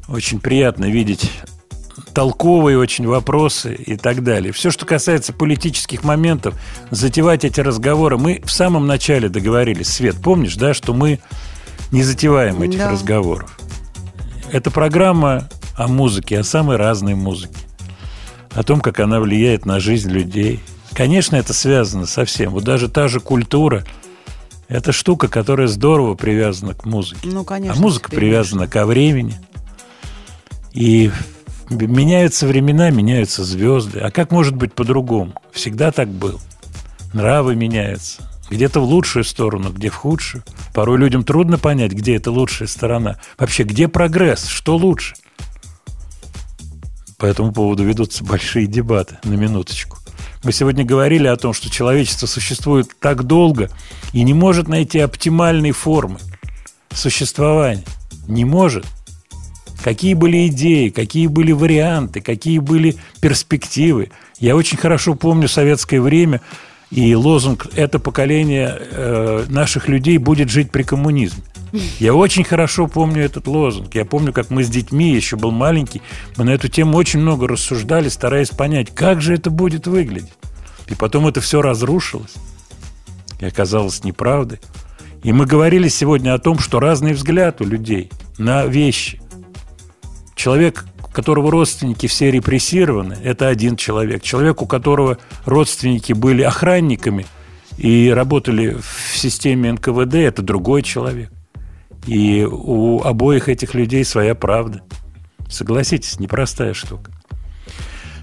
Очень приятно видеть толковые очень вопросы и так далее. Все, что касается политических моментов, затевать эти разговоры. Мы в самом начале договорились, Свет, помнишь, да, что мы не затеваем этих Да. разговоров. Это программа о музыке, о самой разной музыке. О том, как она влияет на жизнь людей. Конечно, это связано со всем. Вот даже та же культура – это штука, которая здорово привязана к музыке. Ну, конечно. А музыка привязана ко времени. И меняются времена, меняются звезды. А как может быть по-другому? Всегда так было. Нравы меняются. Где-то в лучшую сторону, где в худшую. Порой людям трудно понять, где эта лучшая сторона. Вообще, где прогресс? Что лучше? По этому поводу ведутся большие дебаты, на минуточку. Мы сегодня говорили о том, что человечество существует так долго и не может найти оптимальной формы существования. Не может. Какие были идеи, какие были варианты, какие были перспективы. Я очень хорошо помню советское время и лозунг «Это поколение э, наших людей будет жить при коммунизме». Я очень хорошо помню этот лозунг. Я помню, как мы с детьми, еще был маленький, мы на эту тему очень много рассуждали, стараясь понять, как же это будет выглядеть. И потом это все разрушилось. И оказалось неправдой. И мы говорили сегодня о том, что разный взгляд у людей на вещи. Человек, которого родственники все репрессированы, это один человек. Человек, у которого родственники были охранниками и работали в системе НКВД, это другой человек. И у обоих этих людей своя правда. Согласитесь, непростая штука.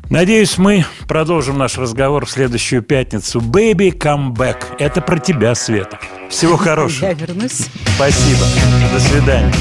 Надеюсь, мы продолжим наш разговор в следующую пятницу. Baby come back. Это про тебя, Света. Всего хорошего. Я вернусь. Спасибо. До свидания.